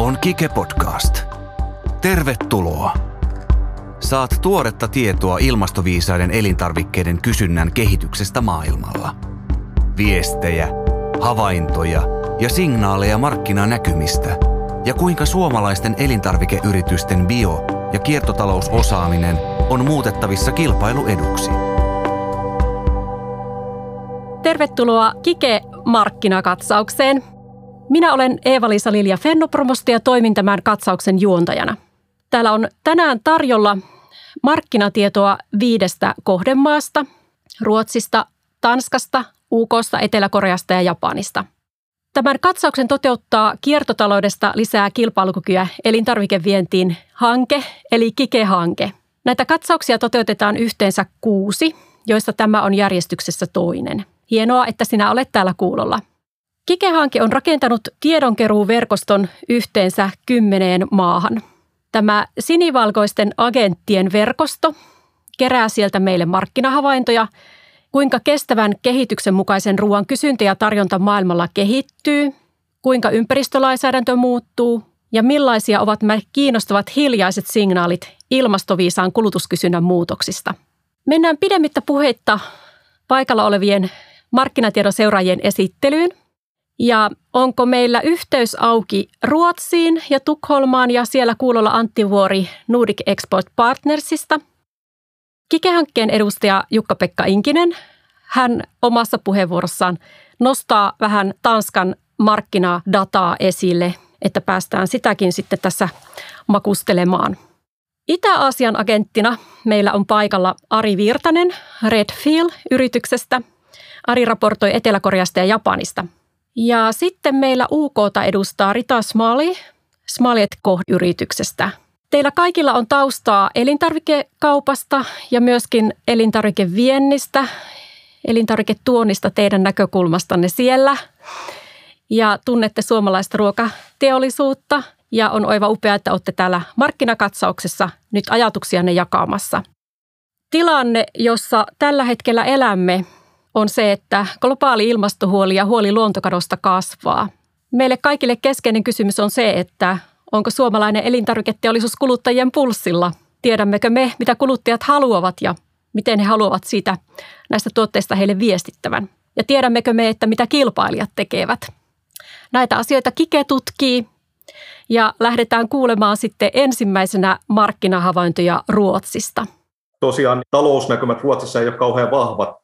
on Kike Podcast. Tervetuloa! Saat tuoretta tietoa ilmastoviisaiden elintarvikkeiden kysynnän kehityksestä maailmalla. Viestejä, havaintoja ja signaaleja markkinanäkymistä ja kuinka suomalaisten elintarvikeyritysten bio- ja kiertotalousosaaminen on muutettavissa kilpailueduksi. Tervetuloa Kike-markkinakatsaukseen. Minä olen Eeva-Liisa Lilja Fennopromosta ja toimin tämän katsauksen juontajana. Täällä on tänään tarjolla markkinatietoa viidestä kohdemaasta, Ruotsista, Tanskasta, UKsta, Etelä-Koreasta ja Japanista. Tämän katsauksen toteuttaa kiertotaloudesta lisää kilpailukykyä elintarvikevientiin hanke, eli Kike-hanke. Näitä katsauksia toteutetaan yhteensä kuusi, joista tämä on järjestyksessä toinen. Hienoa, että sinä olet täällä kuulolla. Kike-hanke on rakentanut tiedonkeruuverkoston yhteensä kymmeneen maahan. Tämä sinivalkoisten agenttien verkosto kerää sieltä meille markkinahavaintoja, kuinka kestävän kehityksen mukaisen ruoan kysyntä ja tarjonta maailmalla kehittyy, kuinka ympäristölainsäädäntö muuttuu ja millaisia ovat nämä kiinnostavat hiljaiset signaalit ilmastoviisaan kulutuskysynnän muutoksista. Mennään pidemmittä puheitta paikalla olevien markkinatiedon seuraajien esittelyyn. Ja onko meillä yhteys auki Ruotsiin ja Tukholmaan ja siellä kuulolla Antti Vuori Nordic Export Partnersista. Kike-hankkeen edustaja Jukka-Pekka Inkinen, hän omassa puheenvuorossaan nostaa vähän Tanskan markkinadataa esille, että päästään sitäkin sitten tässä makustelemaan. Itä-Aasian agenttina meillä on paikalla Ari Virtanen Redfield-yrityksestä. Ari raportoi Etelä-Koreasta ja Japanista – ja sitten meillä UKta edustaa Rita Smali Smalet yrityksestä Teillä kaikilla on taustaa elintarvikekaupasta ja myöskin elintarvikeviennistä, elintarviketuonnista teidän näkökulmastanne siellä. Ja tunnette suomalaista ruokateollisuutta ja on oiva upea, että olette täällä markkinakatsauksessa nyt ajatuksianne jakamassa. Tilanne, jossa tällä hetkellä elämme, on se, että globaali ilmastohuoli ja huoli luontokadosta kasvaa. Meille kaikille keskeinen kysymys on se, että onko suomalainen elintarviketeollisuus kuluttajien pulssilla? Tiedämmekö me, mitä kuluttajat haluavat ja miten he haluavat siitä näistä tuotteista heille viestittävän? Ja tiedämmekö me, että mitä kilpailijat tekevät? Näitä asioita Kike tutkii ja lähdetään kuulemaan sitten ensimmäisenä markkinahavaintoja Ruotsista. Tosiaan talousnäkymät Ruotsissa ei ole kauhean vahvat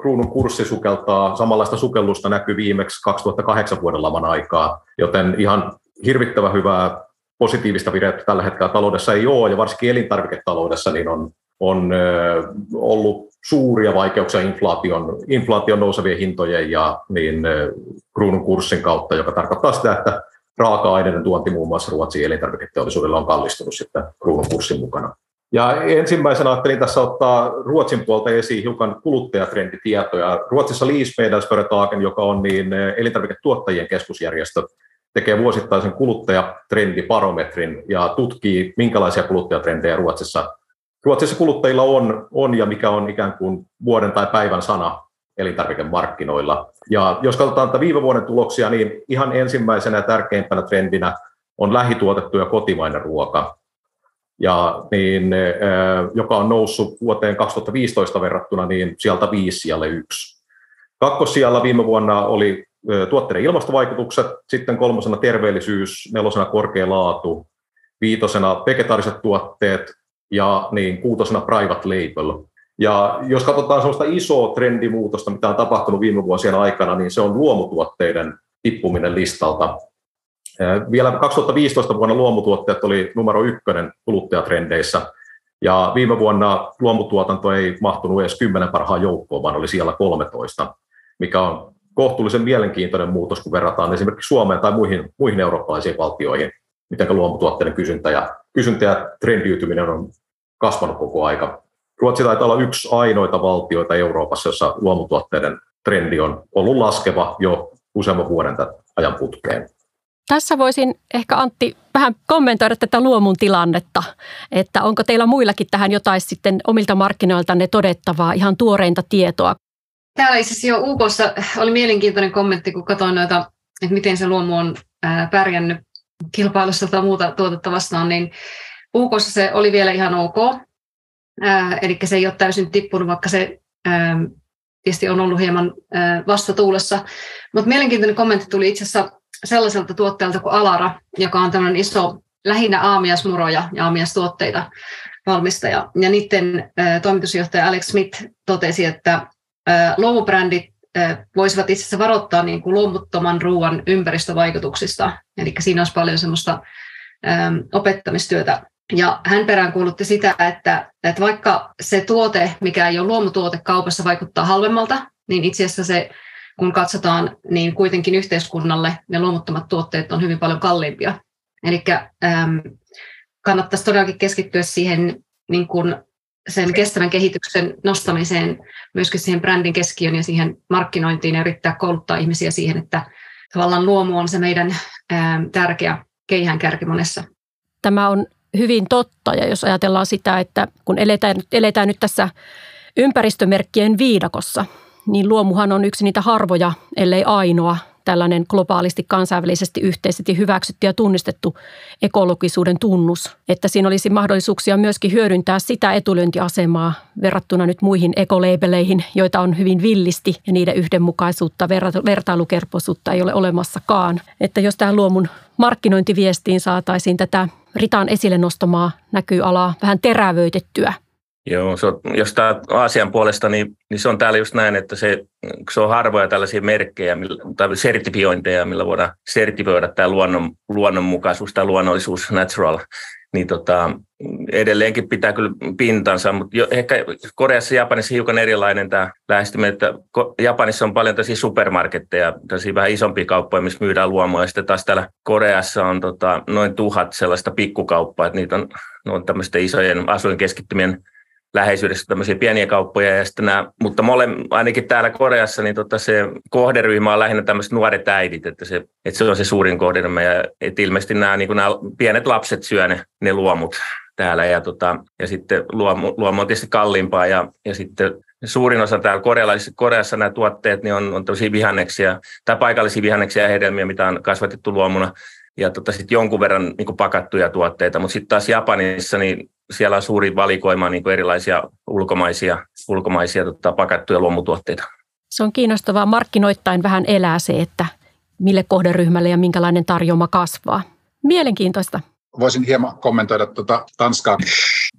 kruunun kurssi sukeltaa, samanlaista sukellusta näkyy viimeksi 2008 vuoden laman aikaa, joten ihan hirvittävän hyvää positiivista virettä tällä hetkellä taloudessa ei ole, ja varsinkin elintarviketaloudessa niin on, on ollut suuria vaikeuksia inflaation, inflaation nousevien hintojen ja niin, kruunun kurssin kautta, joka tarkoittaa sitä, että raaka-aineiden tuonti muun muassa Ruotsin elintarviketeollisuudella on kallistunut sitten kruunun kurssin mukana. Ja ensimmäisenä ajattelin tässä ottaa Ruotsin puolta esiin hiukan kuluttajatrenditietoja. Ruotsissa Livsmedelsföretagen, joka on niin eh, elintarviketuottajien keskusjärjestö, tekee vuosittaisen kuluttajatrendibarometrin ja tutkii, minkälaisia kuluttajatrendejä Ruotsissa, Ruotsissa kuluttajilla on, on ja mikä on ikään kuin vuoden tai päivän sana elintarvikemarkkinoilla. Ja jos katsotaan tätä viime vuoden tuloksia, niin ihan ensimmäisenä ja tärkeimpänä trendinä on lähituotettu ja kotimainen ruoka ja niin, joka on noussut vuoteen 2015 verrattuna niin sieltä viisi siellä yksi. Kakkossijalla viime vuonna oli tuotteiden ilmastovaikutukset, sitten kolmosena terveellisyys, nelosena korkea laatu, viitosena vegetaariset tuotteet ja niin kuutosena private label. Ja jos katsotaan sellaista isoa trendimuutosta, mitä on tapahtunut viime vuosien aikana, niin se on luomutuotteiden tippuminen listalta. Vielä 2015 vuonna luomutuotteet oli numero ykkönen kuluttajatrendeissä, ja viime vuonna luomutuotanto ei mahtunut edes 10 parhaan joukkoon, vaan oli siellä 13, mikä on kohtuullisen mielenkiintoinen muutos, kun verrataan esimerkiksi Suomeen tai muihin, muihin eurooppalaisiin valtioihin, miten luomutuotteiden kysyntä ja, kysyntä ja trendiytyminen on kasvanut koko aika. Ruotsi taitaa olla yksi ainoita valtioita Euroopassa, jossa luomutuotteiden trendi on ollut laskeva jo useamman vuoden ajan putkeen. Tässä voisin ehkä Antti vähän kommentoida tätä luomun tilannetta, että onko teillä muillakin tähän jotain sitten omilta markkinoiltanne todettavaa, ihan tuoreinta tietoa? Täällä itse asiassa jo UKssa oli mielenkiintoinen kommentti, kun katsoin noita, että miten se luomu on pärjännyt kilpailussa tai muuta tuotetta vastaan, niin UK se oli vielä ihan ok, eli se ei ole täysin tippunut, vaikka se tietysti on ollut hieman vastatuulessa. Mutta mielenkiintoinen kommentti tuli itse asiassa sellaiselta tuotteelta kuin Alara, joka on tämmöinen iso lähinnä aamiasmuroja ja aamiastuotteita valmistaja. Ja niiden toimitusjohtaja Alex Smith totesi, että luomubrändit voisivat itse asiassa varoittaa niin kuin luomuttoman ruoan ympäristövaikutuksista. Eli siinä olisi paljon semmoista opettamistyötä. Ja hän peräänkuulutti sitä, että, että vaikka se tuote, mikä ei ole luomutuote kaupassa, vaikuttaa halvemmalta, niin itse asiassa se, kun katsotaan, niin kuitenkin yhteiskunnalle ne luomuttomat tuotteet on hyvin paljon kalliimpia. Eli ähm, kannattaisi todellakin keskittyä siihen niin kuin sen kestävän kehityksen nostamiseen, myöskin siihen brändin keskiön ja siihen markkinointiin ja yrittää kouluttaa ihmisiä siihen, että tavallaan luomu on se meidän tärkeä keihäänkärki monessa. Tämä on hyvin totta ja jos ajatellaan sitä, että kun eletään, eletään nyt tässä ympäristömerkkien viidakossa, niin luomuhan on yksi niitä harvoja, ellei ainoa tällainen globaalisti kansainvälisesti yhteisesti hyväksytty ja tunnistettu ekologisuuden tunnus, että siinä olisi mahdollisuuksia myöskin hyödyntää sitä etulyöntiasemaa verrattuna nyt muihin ekoleibeleihin, joita on hyvin villisti ja niiden yhdenmukaisuutta, vertailukerpoisuutta ei ole olemassakaan. Että jos tähän luomun markkinointiviestiin saataisiin tätä Ritaan esille nostamaa näkyalaa vähän terävöitettyä – Joo, se on, jos tämä Aasian puolesta, niin, niin se on täällä just näin, että se, se on harvoja tällaisia merkkejä millä, tai sertifiointeja, millä voidaan sertifioida tämä luonnon, luonnonmukaisuus tai luonnollisuus, natural, niin tota, edelleenkin pitää kyllä pintansa, mutta jo, ehkä Koreassa ja Japanissa hiukan erilainen tämä lähestyminen, että Japanissa on paljon tällaisia supermarketteja, tällaisia vähän isompia kauppoja, missä myydään luomua, ja sitten taas täällä Koreassa on tota, noin tuhat sellaista pikkukauppaa, että niitä on, on tämmöisten isojen asuinkeskittymien läheisyydessä tämmöisiä pieniä kauppoja. Ja sitten nämä, mutta mole, ainakin täällä Koreassa niin tota se kohderyhmä on lähinnä tämmöiset nuoret äidit, että se, että se on se suurin kohderyhmä. Ja että ilmeisesti nämä, niin nämä pienet lapset syö ne, ne luomut täällä. Ja, tota, ja sitten luomu, luomu on tietysti kalliimpaa ja, ja sitten suurin osa täällä Koreassa, Koreassa nämä tuotteet niin on, on tämmöisiä vihanneksia tai paikallisia vihanneksia ja hedelmiä, mitä on kasvatettu luomuna ja tota, sitten jonkun verran niin pakattuja tuotteita, mutta sitten taas Japanissa niin siellä on suuri valikoima niin erilaisia ulkomaisia, ulkomaisia tota, pakattuja luomutuotteita. Se on kiinnostavaa. Markkinoittain vähän elää se, että mille kohderyhmälle ja minkälainen tarjoama kasvaa. Mielenkiintoista. Voisin hieman kommentoida tuota Tanskaa.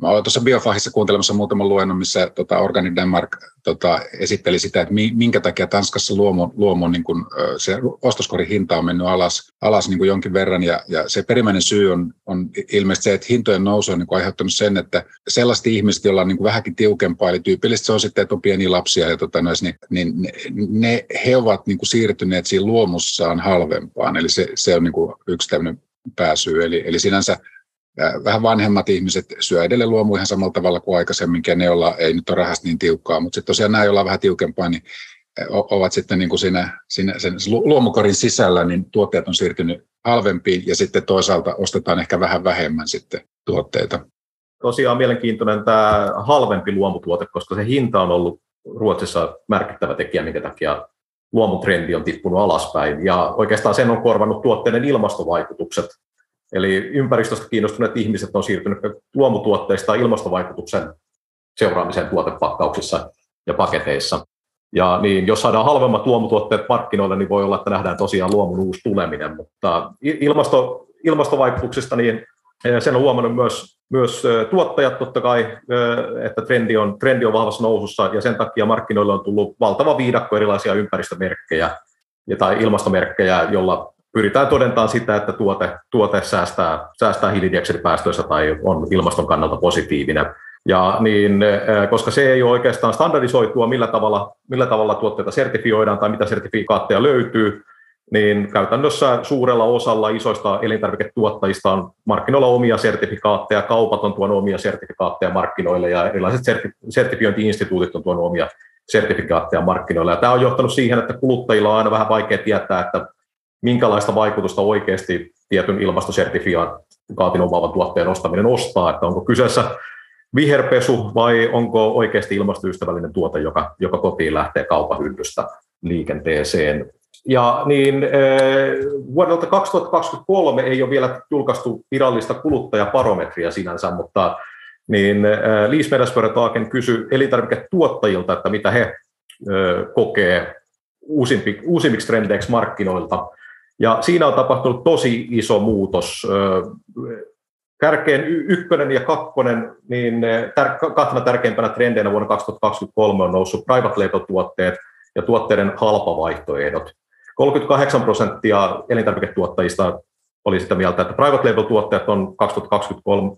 Mä olen tuossa Biofahissa kuuntelemassa muutaman luennon, missä tota Organic Denmark tota, esitteli sitä, että minkä takia Tanskassa luomu, luomu niin kun, se ostoskorin hinta on mennyt alas, alas niin kuin jonkin verran. Ja, ja se perimmäinen syy on, on ilmeisesti se, että hintojen nousu on niin aiheuttanut sen, että sellaiset ihmiset, joilla on niin vähänkin tiukempaa, eli tyypillisesti se on sitten, että on pieniä lapsia, ja tota, niin, niin ne, ne, he ovat niin siirtyneet siinä luomussaan halvempaan. Eli se, se on niin yksi tämmöinen pääsyy. Eli, eli sinänsä vähän vanhemmat ihmiset syö edelleen luomu ihan samalla tavalla kuin aikaisemmin, ne joilla ei nyt ole rahasta niin tiukkaa, mutta sitten tosiaan nämä, joilla on vähän tiukempaa, niin ovat sitten niin kuin siinä, siinä sen luomukorin sisällä, niin tuotteet on siirtynyt halvempiin ja sitten toisaalta ostetaan ehkä vähän vähemmän sitten tuotteita. Tosiaan mielenkiintoinen tämä halvempi luomutuote, koska se hinta on ollut Ruotsissa merkittävä tekijä, minkä takia luomutrendi on tippunut alaspäin. Ja oikeastaan sen on korvannut tuotteiden ilmastovaikutukset. Eli ympäristöstä kiinnostuneet ihmiset on siirtynyt luomutuotteista ilmastovaikutuksen seuraamiseen tuotepakkauksissa ja paketeissa. Ja niin, jos saadaan halvemmat luomutuotteet markkinoille, niin voi olla, että nähdään tosiaan luomun uusi tuleminen. Mutta ilmasto, ilmastovaikutuksista, niin eh, sen on huomannut myös, myös eh, tuottajat totta kai, eh, että trendi on, trendi on vahvassa nousussa, ja sen takia markkinoille on tullut valtava viidakko erilaisia ympäristömerkkejä tai ilmastomerkkejä, jolla pyritään todentamaan sitä, että tuote, tuote säästää, säästää hiilidioksidipäästöissä tai on ilmaston kannalta positiivinen. Ja niin, koska se ei ole oikeastaan standardisoitua, millä tavalla, millä tavalla tuotteita sertifioidaan tai mitä sertifikaatteja löytyy, niin käytännössä suurella osalla isoista elintarviketuottajista on markkinoilla omia sertifikaatteja, kaupat on tuonut omia sertifikaatteja markkinoille ja erilaiset sertifiointiinstituutit on tuonut omia sertifikaatteja markkinoille. Ja tämä on johtanut siihen, että kuluttajilla on aina vähän vaikea tietää, että minkälaista vaikutusta oikeasti tietyn ilmastosertifikaatin omaavan tuotteen ostaminen ostaa, että onko kyseessä viherpesu vai onko oikeasti ilmastoystävällinen tuote, joka, joka kotiin lähtee kaupahyllystä liikenteeseen. Ja niin vuodelta 2023 ei ole vielä julkaistu virallista kuluttajaparometria sinänsä, mutta niin Liis Medesföretagen kysyi elintarviketuottajilta, että mitä he kokee uusimpi, uusimmiksi trendeiksi markkinoilta. Ja siinä on tapahtunut tosi iso muutos. Kärkeen ykkönen ja kakkonen, niin tär, kahtena tärkeimpänä trendeinä vuonna 2023 on noussut private label-tuotteet ja tuotteiden halpavaihtoehdot. 38 prosenttia elintarviketuottajista oli sitä mieltä, että private label-tuotteet on 2023,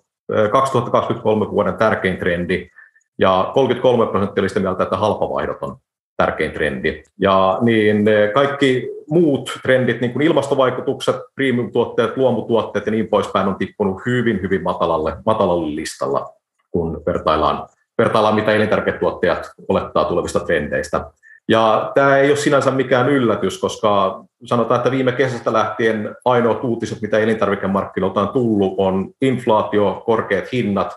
2023 vuoden tärkein trendi, ja 33 prosenttia oli sitä mieltä, että halpavaihdot on tärkein trendi. Ja niin kaikki muut trendit, niin kuin ilmastovaikutukset, premium-tuotteet, luomutuotteet ja niin poispäin, on tippunut hyvin, hyvin matalalle, matalalle listalla, kun vertaillaan, vertaillaan mitä elintarviketuottajat olettaa tulevista trendeistä. Ja tämä ei ole sinänsä mikään yllätys, koska sanotaan, että viime kesästä lähtien ainoat uutiset, mitä elintarvikemarkkinoilta on tullut, on inflaatio, korkeat hinnat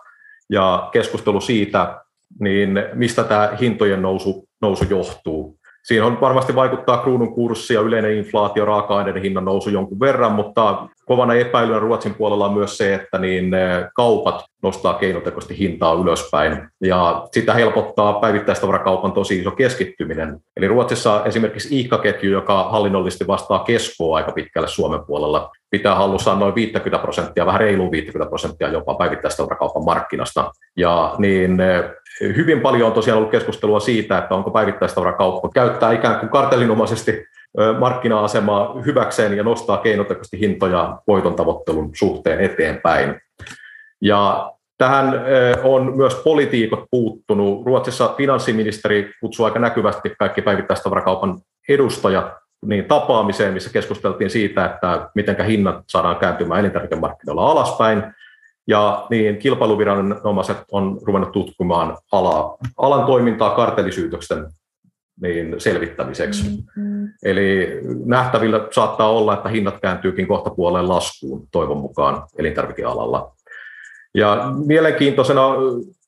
ja keskustelu siitä, niin mistä tämä hintojen nousu, nousu johtuu. Siinä on varmasti vaikuttaa kruunun kurssi ja yleinen inflaatio, raaka-aineiden hinnan nousu jonkun verran, mutta kovana epäilynä Ruotsin puolella on myös se, että niin kaupat nostaa keinotekoisesti hintaa ylöspäin. Ja sitä helpottaa päivittäistavarakaupan tosi iso keskittyminen. Eli Ruotsissa esimerkiksi Iikka-ketju, joka hallinnollisesti vastaa keskoa aika pitkälle Suomen puolella, pitää hallussaan noin 50 prosenttia, vähän reiluun 50 prosenttia jopa päivittäistavarakaupan markkinasta. Ja niin hyvin paljon on tosiaan ollut keskustelua siitä, että onko päivittäistavarakauppa käyttää ikään kuin kartellinomaisesti markkina-asemaa hyväkseen ja nostaa keinotekoisesti hintoja voiton tavoittelun suhteen eteenpäin. Ja tähän on myös politiikot puuttunut. Ruotsissa finanssiministeri kutsui aika näkyvästi kaikki päivittäistavarakaupan edustajat niin tapaamiseen, missä keskusteltiin siitä, että miten hinnat saadaan kääntymään elintarvikemarkkinoilla alaspäin. Ja niin kilpailuviranomaiset on ruvennut tutkimaan ala, alan toimintaa kartellisyytöksen niin selvittämiseksi. Mm-hmm. Eli nähtävillä saattaa olla, että hinnat kääntyykin kohta puoleen laskuun toivon mukaan elintarvikealalla. Ja mielenkiintoisena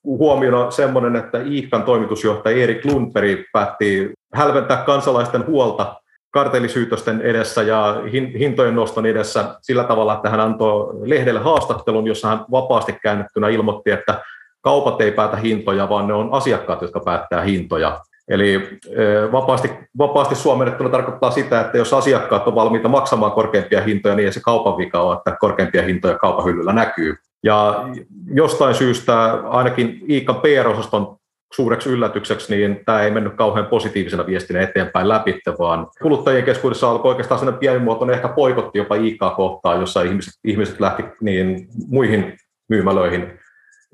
huomiona semmoinen, että Iikkan toimitusjohtaja Erik Lundberg päätti hälventää kansalaisten huolta kartellisyytösten edessä ja hintojen noston edessä sillä tavalla, että hän antoi lehdelle haastattelun, jossa hän vapaasti käännettynä ilmoitti, että kaupat ei päätä hintoja, vaan ne on asiakkaat, jotka päättää hintoja. Eli vapaasti, vapaasti suomennettuna tarkoittaa sitä, että jos asiakkaat on valmiita maksamaan korkeampia hintoja, niin ei se kaupan vika ole, että korkeampia hintoja kaupan hyllyllä näkyy. Ja jostain syystä ainakin Iikan PR-osaston suureksi yllätykseksi, niin tämä ei mennyt kauhean positiivisena viestinä eteenpäin läpi, vaan kuluttajien keskuudessa alkoi oikeastaan sellainen pienimuotoinen ehkä poikotti jopa Iikaa kohtaan, jossa ihmiset, ihmiset lähti niin muihin myymälöihin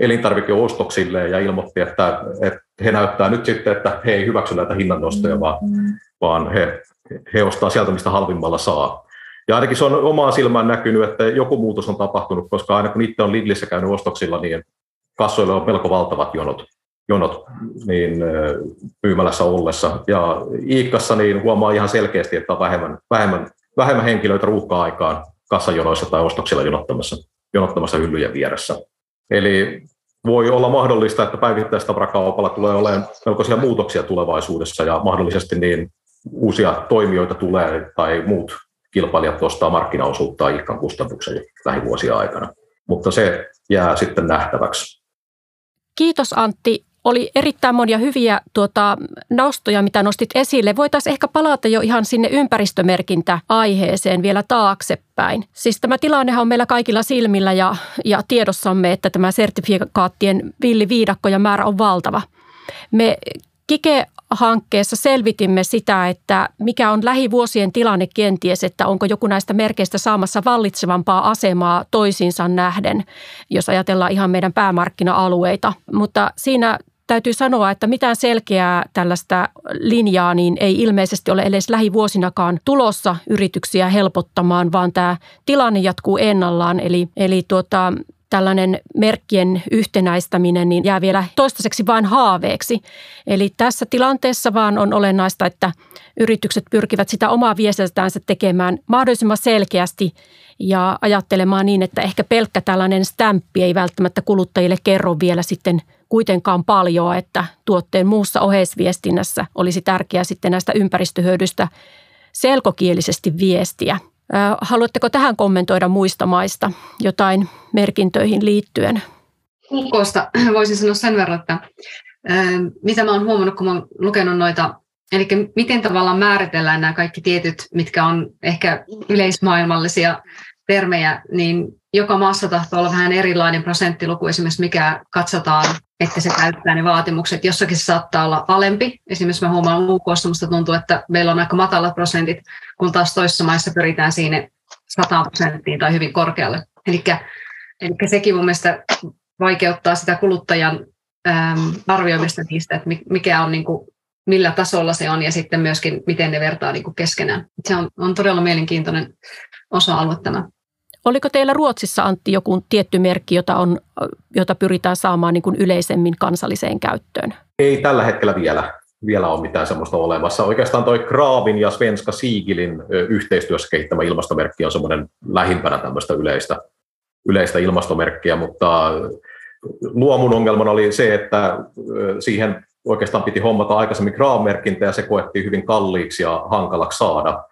elintarvikeostoksille ja ilmoitti, että, että he näyttää nyt sitten, että he ei hyväksy näitä hinnannostoja, vaan, mm. vaan he, he ostaa sieltä, mistä halvimmalla saa. Ja ainakin se on omaan silmään näkynyt, että joku muutos on tapahtunut, koska aina kun itse on Lidlissä käynyt ostoksilla, niin kassoilla on melko valtavat jonot, jonot niin myymälässä ollessa. Ja Iikkassa niin huomaa ihan selkeästi, että on vähemmän, vähemmän, vähemmän henkilöitä ruuhka-aikaan kassajonoissa tai ostoksilla jonottamassa, jonottamassa hyllyjen vieressä. Eli voi olla mahdollista, että päivittäistavarakaupalla tulee olemaan melkoisia muutoksia tulevaisuudessa ja mahdollisesti niin uusia toimijoita tulee tai muut kilpailijat ostaa markkinaosuutta Ilkan kustannuksen lähivuosien aikana. Mutta se jää sitten nähtäväksi. Kiitos Antti oli erittäin monia hyviä tuota, nostoja, mitä nostit esille. Voitaisiin ehkä palata jo ihan sinne ympäristömerkintä-aiheeseen vielä taaksepäin. Siis tämä tilannehan on meillä kaikilla silmillä ja, ja tiedossamme, että tämä sertifikaattien villiviidakko ja määrä on valtava. Me Kike-hankkeessa selvitimme sitä, että mikä on lähivuosien tilanne kenties, että onko joku näistä merkeistä saamassa vallitsevampaa asemaa toisiinsa nähden, jos ajatellaan ihan meidän päämarkkina-alueita. Mutta siinä täytyy sanoa, että mitään selkeää tällaista linjaa niin ei ilmeisesti ole edes lähivuosinakaan tulossa yrityksiä helpottamaan, vaan tämä tilanne jatkuu ennallaan. Eli, eli tuota, tällainen merkkien yhtenäistäminen niin jää vielä toistaiseksi vain haaveeksi. Eli tässä tilanteessa vaan on olennaista, että yritykset pyrkivät sitä omaa viestintäänsä tekemään mahdollisimman selkeästi ja ajattelemaan niin, että ehkä pelkkä tällainen stämppi ei välttämättä kuluttajille kerro vielä sitten kuitenkaan paljon, että tuotteen muussa oheisviestinnässä olisi tärkeää sitten näistä ympäristöhyödystä selkokielisesti viestiä. Haluatteko tähän kommentoida muista maista jotain merkintöihin liittyen? UKsta voisin sanoa sen verran, että mitä mä oon huomannut, kun mä oon lukenut noita, eli miten tavallaan määritellään nämä kaikki tietyt, mitkä on ehkä yleismaailmallisia termejä, niin joka maassa tahtoo olla vähän erilainen prosenttiluku esimerkiksi, mikä katsotaan, että se täyttää ne vaatimukset. Jossakin se saattaa olla alempi. Esimerkiksi mä huomaan UK, musta tuntuu, että meillä on aika matalat prosentit, kun taas toisessa maissa pyritään siinä 100 prosenttiin tai hyvin korkealle. Eli, eli sekin mun mielestä vaikeuttaa sitä kuluttajan äm, arvioimista niistä, että mikä on niin kuin, millä tasolla se on ja sitten myöskin miten ne vertaa niin kuin keskenään. Se on, on todella mielenkiintoinen osa-alue tämä. Oliko teillä Ruotsissa, Antti, joku tietty merkki, jota, on, jota pyritään saamaan niin kuin yleisemmin kansalliseen käyttöön? Ei tällä hetkellä vielä, vielä ole mitään sellaista olemassa. Oikeastaan toi Kraavin ja Svenska Siegilin yhteistyössä kehittämä ilmastomerkki on semmoinen lähimpänä tämmöistä yleistä, yleistä ilmastomerkkiä, mutta luomun ongelmana oli se, että siihen oikeastaan piti hommata aikaisemmin Krav-merkintä ja se koettiin hyvin kalliiksi ja hankalaksi saada,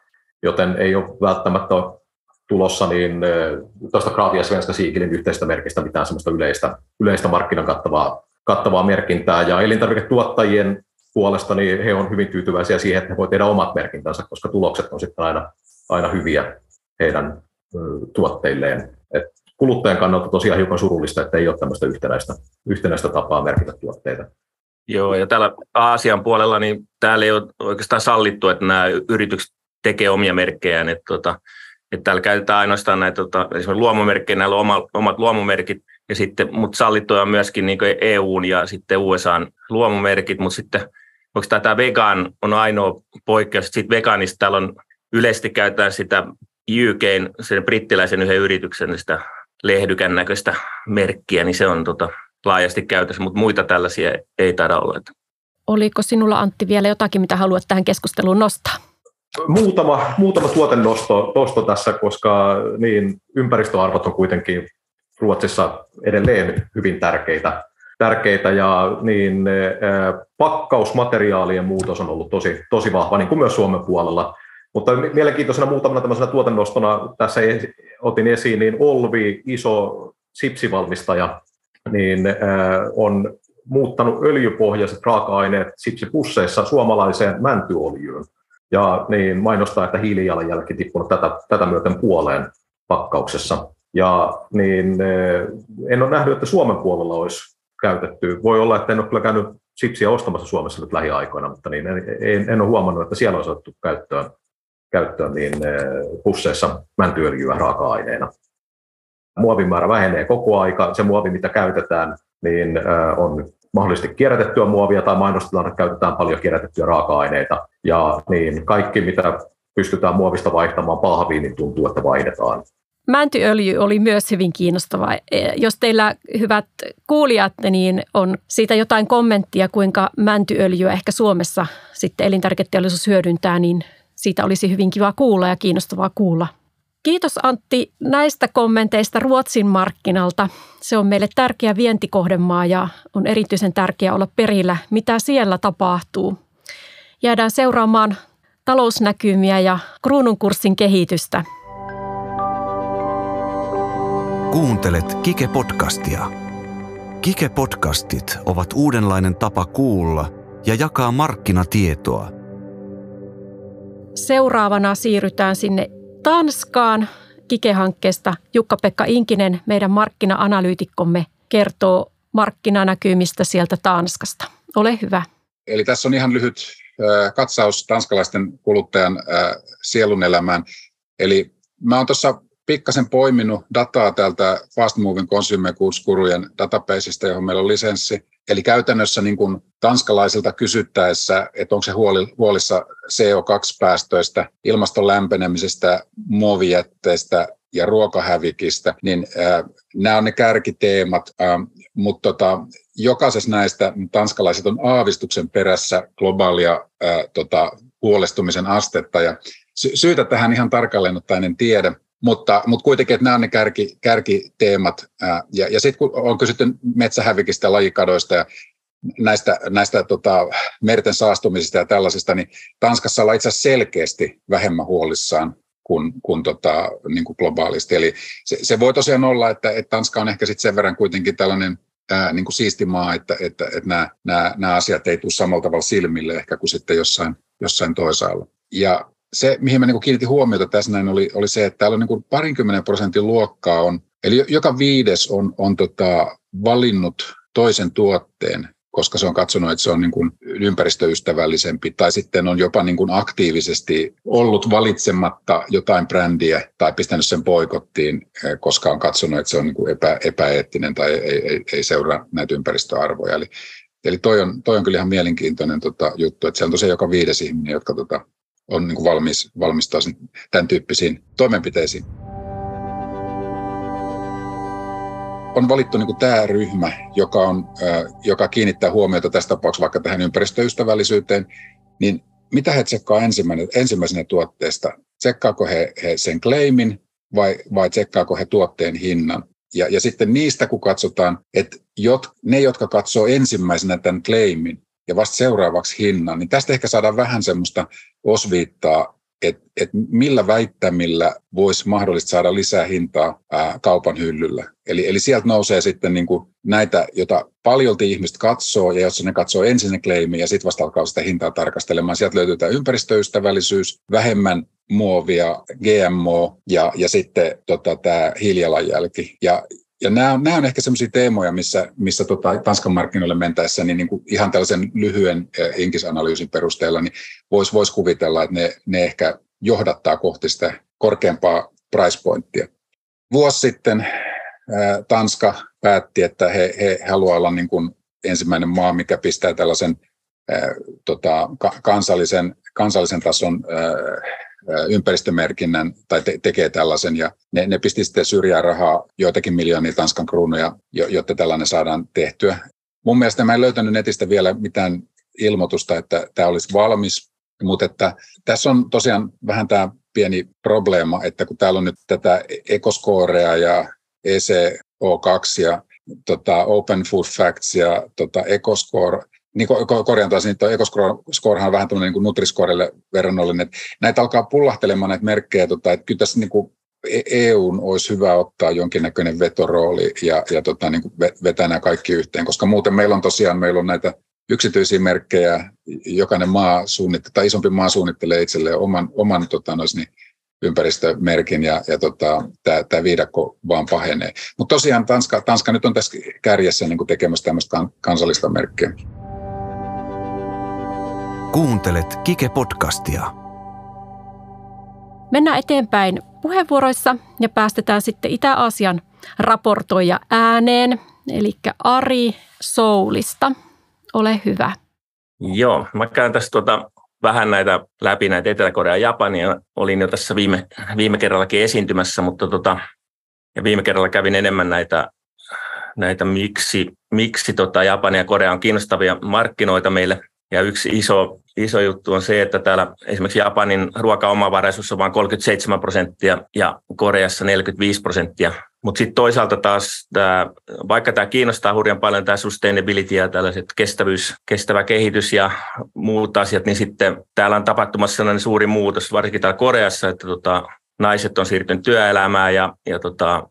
joten ei ole välttämättä tulossa niin tuosta Krav ja Svenska Siegelin yhteistä merkistä mitään sellaista yleistä, yleistä markkinan kattavaa, kattavaa merkintää. Ja elintarviketuottajien puolesta niin he on hyvin tyytyväisiä siihen, että he voi tehdä omat merkintänsä, koska tulokset on sitten aina, aina hyviä heidän tuotteilleen. Et kuluttajan kannalta tosiaan hiukan surullista, että ei ole tämmöistä yhtenäistä, yhtenäistä tapaa merkitä tuotteita. Joo, ja täällä Aasian puolella, niin täällä ei ole oikeastaan sallittu, että nämä yritykset tekee omia merkkejään. Että, tota, että täällä käytetään ainoastaan näitä tota, esimerkiksi luomumerkkejä, näillä on omat, omat luomumerkit, ja sitten, mutta sallittuja on myöskin niin EUn ja sitten USAn luomumerkit, mutta sitten onko tämä vegan on ainoa poikkeus, sitten vegaanista täällä on yleisesti käytetään sitä UKn, sen brittiläisen yhden yrityksen sitä lehdykän näköistä merkkiä, niin se on tota, laajasti käytössä, mutta muita tällaisia ei taida olla. Oliko sinulla Antti vielä jotakin, mitä haluat tähän keskusteluun nostaa? Muutama, muutama tuotennosto nosto tässä, koska niin, ympäristöarvot on kuitenkin Ruotsissa edelleen hyvin tärkeitä, tärkeitä ja niin, pakkausmateriaalien muutos on ollut tosi, tosi vahva, niin kuin myös Suomen puolella. Mutta mielenkiintoisena muutamana tämmöisenä tuotennostona tässä otin esiin, niin Olvi, iso sipsivalmistaja, niin on muuttanut öljypohjaiset raaka-aineet sipsipusseissa suomalaiseen mäntyöljyyn. Ja niin mainostaa, että hiilijalanjälki tippunut tätä, tätä myöten puoleen pakkauksessa. Ja niin en ole nähnyt, että Suomen puolella olisi käytetty. Voi olla, että en ole kyllä käynyt sipsiä ostamassa Suomessa nyt lähiaikoina, mutta niin en, en, en ole huomannut, että siellä olisi otettu käyttöön, käyttöön niin pusseissa mäntyöljyä raaka-aineena muovimäärä vähenee koko aika. Se muovi, mitä käytetään, niin on mahdollisesti kierrätettyä muovia tai mainostetaan, että käytetään paljon kierrätettyjä raaka-aineita. Ja niin kaikki, mitä pystytään muovista vaihtamaan pahviin, niin tuntuu, että vaihdetaan. Mäntyöljy oli myös hyvin kiinnostava. E, jos teillä, hyvät kuulijat, niin on siitä jotain kommenttia, kuinka mäntyöljyä ehkä Suomessa sitten elintarviketeollisuus hyödyntää, niin siitä olisi hyvin kiva kuulla ja kiinnostavaa kuulla. Kiitos Antti näistä kommenteista Ruotsin markkinalta. Se on meille tärkeä vientikohdemaa ja on erityisen tärkeää olla perillä, mitä siellä tapahtuu. Jäädään seuraamaan talousnäkymiä ja kruununkurssin kehitystä. Kuuntelet Kike-podcastia. Kike-podcastit ovat uudenlainen tapa kuulla ja jakaa markkinatietoa. Seuraavana siirrytään sinne Tanskaan Kike-hankkeesta Jukka-Pekka Inkinen, meidän markkina-analyytikkomme, kertoo markkinanäkymistä sieltä Tanskasta. Ole hyvä. Eli tässä on ihan lyhyt katsaus tanskalaisten kuluttajan sielun elämään. Eli mä oon tuossa pikkasen poiminut dataa täältä Fast Moving Consumer Goods Gurujen databaseista, johon meillä on lisenssi. Eli käytännössä niin kuin tanskalaisilta kysyttäessä, että onko se huoli, huolissa CO2-päästöistä, ilmaston lämpenemisestä, muovijätteistä ja ruokahävikistä, niin äh, nämä on ne kärkiteemat, äh, mutta tota, jokaisessa näistä tanskalaiset on aavistuksen perässä globaalia äh, tota, huolestumisen astetta. Ja sy- syytä tähän ihan tarkalleen ottaen en tiedä, mutta, mutta kuitenkin, että nämä on ne kärki, kärkiteemat. Ja ja sitten kun on kysytty metsähävikistä lajikadoista, ja näistä, näistä tota, merten saastumisista ja tällaisista, niin Tanskassa ollaan itse asiassa selkeästi vähemmän huolissaan kuin, kuin, tota, niin kuin globaalisti. Eli se, se voi tosiaan olla, että, että Tanska on ehkä sitten sen verran kuitenkin tällainen ää, niin kuin siisti maa, että, että, että nämä, nämä, nämä asiat ei tule samalla tavalla silmille ehkä kuin sitten jossain, jossain toisaalla. Ja se, mihin mä niin kiinnitin huomiota tässä näin, oli, oli se, että täällä on niin parinkymmenen prosentin luokkaa on, eli joka viides on, on tota, valinnut toisen tuotteen koska se on katsonut, että se on niin kuin ympäristöystävällisempi, tai sitten on jopa niin kuin aktiivisesti ollut valitsematta jotain brändiä tai pistänyt sen poikottiin, eh, koska on katsonut, että se on niin kuin epä, epäeettinen tai ei, ei, ei seuraa näitä ympäristöarvoja. Eli, eli toi, on, toi on kyllä ihan mielenkiintoinen tota, juttu, että se on tosiaan joka viides ihminen, jotka tota, on niin kuin valmis, valmistaa tämän tyyppisiin toimenpiteisiin. on valittu niin kuin tämä ryhmä, joka, on, joka kiinnittää huomiota tässä tapauksessa vaikka tähän ympäristöystävällisyyteen, niin mitä he tsekkaa ensimmäisenä tuotteesta? Tsekkaako he, he sen claimin vai, vai tsekkaako he tuotteen hinnan? Ja, ja sitten niistä, kun katsotaan, että jot, ne, jotka katsoo ensimmäisenä tämän claimin ja vasta seuraavaksi hinnan, niin tästä ehkä saadaan vähän semmoista osviittaa että et millä väittämillä voisi mahdollisesti saada lisää hintaa ää, kaupan hyllyllä. Eli, eli sieltä nousee sitten niin kuin näitä, joita paljolti ihmiset katsoo, ja jos ne katsoo ensin ne claimi, ja sitten vasta alkaa sitä hintaa tarkastelemaan. Sieltä löytyy tämä ympäristöystävällisyys, vähemmän muovia, GMO ja, ja sitten tota, tämä hiilijalanjälki. Ja, ja nämä on, nämä on ehkä sellaisia teemoja, missä, missä tota, Tanskan markkinoille mentäessä niin, niin kuin ihan tällaisen lyhyen inkisanalyysin perusteella niin voisi vois kuvitella, että ne, ne ehkä johdattaa kohti sitä korkeampaa price pointtia. Vuosi sitten ää, Tanska päätti, että he, he haluavat olla niin kuin ensimmäinen maa, mikä pistää tällaisen ää, tota, kansallisen, kansallisen tason ää, ympäristömerkinnän tai te- tekee tällaisen ja ne, ne pisti sitten syrjään rahaa joitakin miljoonia Tanskan kruunuja, jotta tällainen saadaan tehtyä. Mun mielestä mä en löytänyt netistä vielä mitään ilmoitusta, että tämä olisi valmis, mutta että tässä on tosiaan vähän tämä pieni probleema, että kun täällä on nyt tätä Ecoscorea ja ECO2 ja tota Open Food Facts ja tota Ecoscore, niin korjaan taas, niin tuo Ecoscorehan on vähän tämmöinen niin Nutriscorelle verrannollinen, että näitä alkaa pullahtelemaan näitä merkkejä, tota, että kyllä tässä niin kuin EUn olisi hyvä ottaa jonkinnäköinen vetorooli ja, ja tota, niin kuin vetää nämä kaikki yhteen, koska muuten meillä on tosiaan meillä on näitä yksityisiä merkkejä, jokainen maa suunnittelee, tai isompi maa suunnittelee itselleen oman, oman tota, nois, niin, ympäristömerkin ja, ja tota, tämä viidakko vaan pahenee. Mutta tosiaan Tanska, Tanska nyt on tässä kärjessä niin tekemässä tämmöistä kansallista merkkiä. Kuuntelet Kike-podcastia. Mennään eteenpäin puheenvuoroissa ja päästetään sitten Itä-Aasian raportoija ääneen, eli Ari Soulista. Ole hyvä. Joo, mä käyn tässä tuota, vähän näitä läpi näitä Etelä-Korea ja Japania. Olin jo tässä viime, viime kerrallakin esiintymässä, mutta tota, ja viime kerralla kävin enemmän näitä, näitä miksi, miksi tota Japania ja Korea on kiinnostavia markkinoita meille. Ja yksi iso, iso juttu on se, että täällä esimerkiksi Japanin ruokaomavaraisuus on vain 37 prosenttia ja Koreassa 45 prosenttia. Mutta sitten toisaalta taas, tää, vaikka tämä kiinnostaa hurjan paljon, tämä sustainability ja tällaiset kestävyys, kestävä kehitys ja muut asiat, niin sitten täällä on tapahtumassa sellainen suuri muutos, varsinkin täällä Koreassa, että tota, naiset on siirtynyt työelämään ja, ja tota,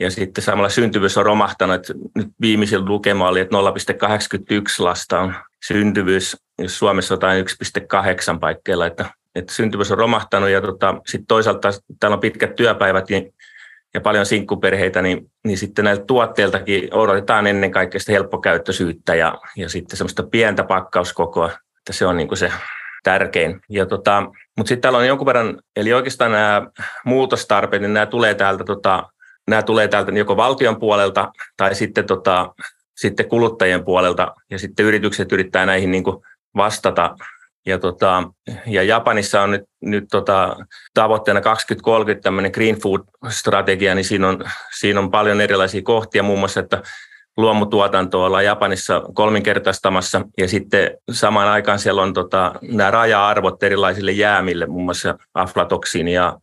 ja sitten samalla syntyvyys on romahtanut, nyt viimeisin lukema oli, että 0,81 lasta on syntyvyys, jos Suomessa jotain 1,8 paikkeilla, että, että syntyvyys on romahtanut ja tota, sitten toisaalta täällä on pitkät työpäivät niin, ja paljon sinkkuperheitä, niin, niin sitten näiltä tuotteiltakin odotetaan ennen kaikkea sitä helppokäyttöisyyttä ja, ja sitten semmoista pientä pakkauskokoa, että se on niin kuin se tärkein. Ja tota, mutta sitten täällä on jonkun verran, eli oikeastaan nämä muutostarpeet, niin nämä tulee täältä tota, nämä tulee täältä joko valtion puolelta tai sitten, tota, sitten kuluttajien puolelta ja sitten yritykset yrittää näihin niin kuin vastata. Ja, tota, ja Japanissa on nyt, nyt tota, tavoitteena 2030 tämmöinen green food-strategia, niin siinä on, siinä on paljon erilaisia kohtia, muun muassa, että luomutuotantoa ollaan Japanissa kolminkertaistamassa ja sitten samaan aikaan siellä on tota, nämä raja-arvot erilaisille jäämille, muun muassa aflatoksiini ja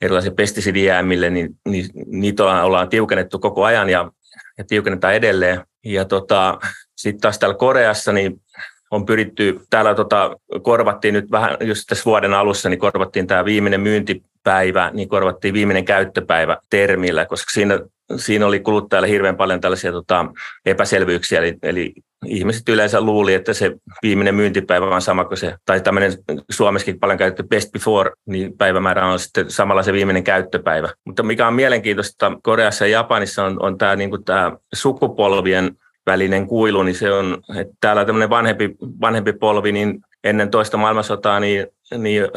erilaisille pestisidijäämille, niin, niin niitä ollaan tiukennettu koko ajan ja, ja tiukennetaan edelleen. Ja tota, sitten taas täällä Koreassa niin on pyritty, täällä tota, korvattiin nyt vähän, just tässä vuoden alussa, niin korvattiin tämä viimeinen myyntipäivä, niin korvattiin viimeinen käyttöpäivä termillä, koska siinä, siinä oli kuluttajalle hirveän paljon tällaisia tota, epäselvyyksiä, eli, eli ihmiset yleensä luuli, että se viimeinen myyntipäivä on sama kuin se, tai tämmöinen Suomessakin paljon käytetty best before, niin päivämäärä on sitten samalla se viimeinen käyttöpäivä. Mutta mikä on mielenkiintoista Koreassa ja Japanissa on, on tämä, niin sukupolvien välinen kuilu, niin se on, että täällä tämmöinen vanhempi, vanhempi polvi, niin ennen toista maailmansotaa, niin, niin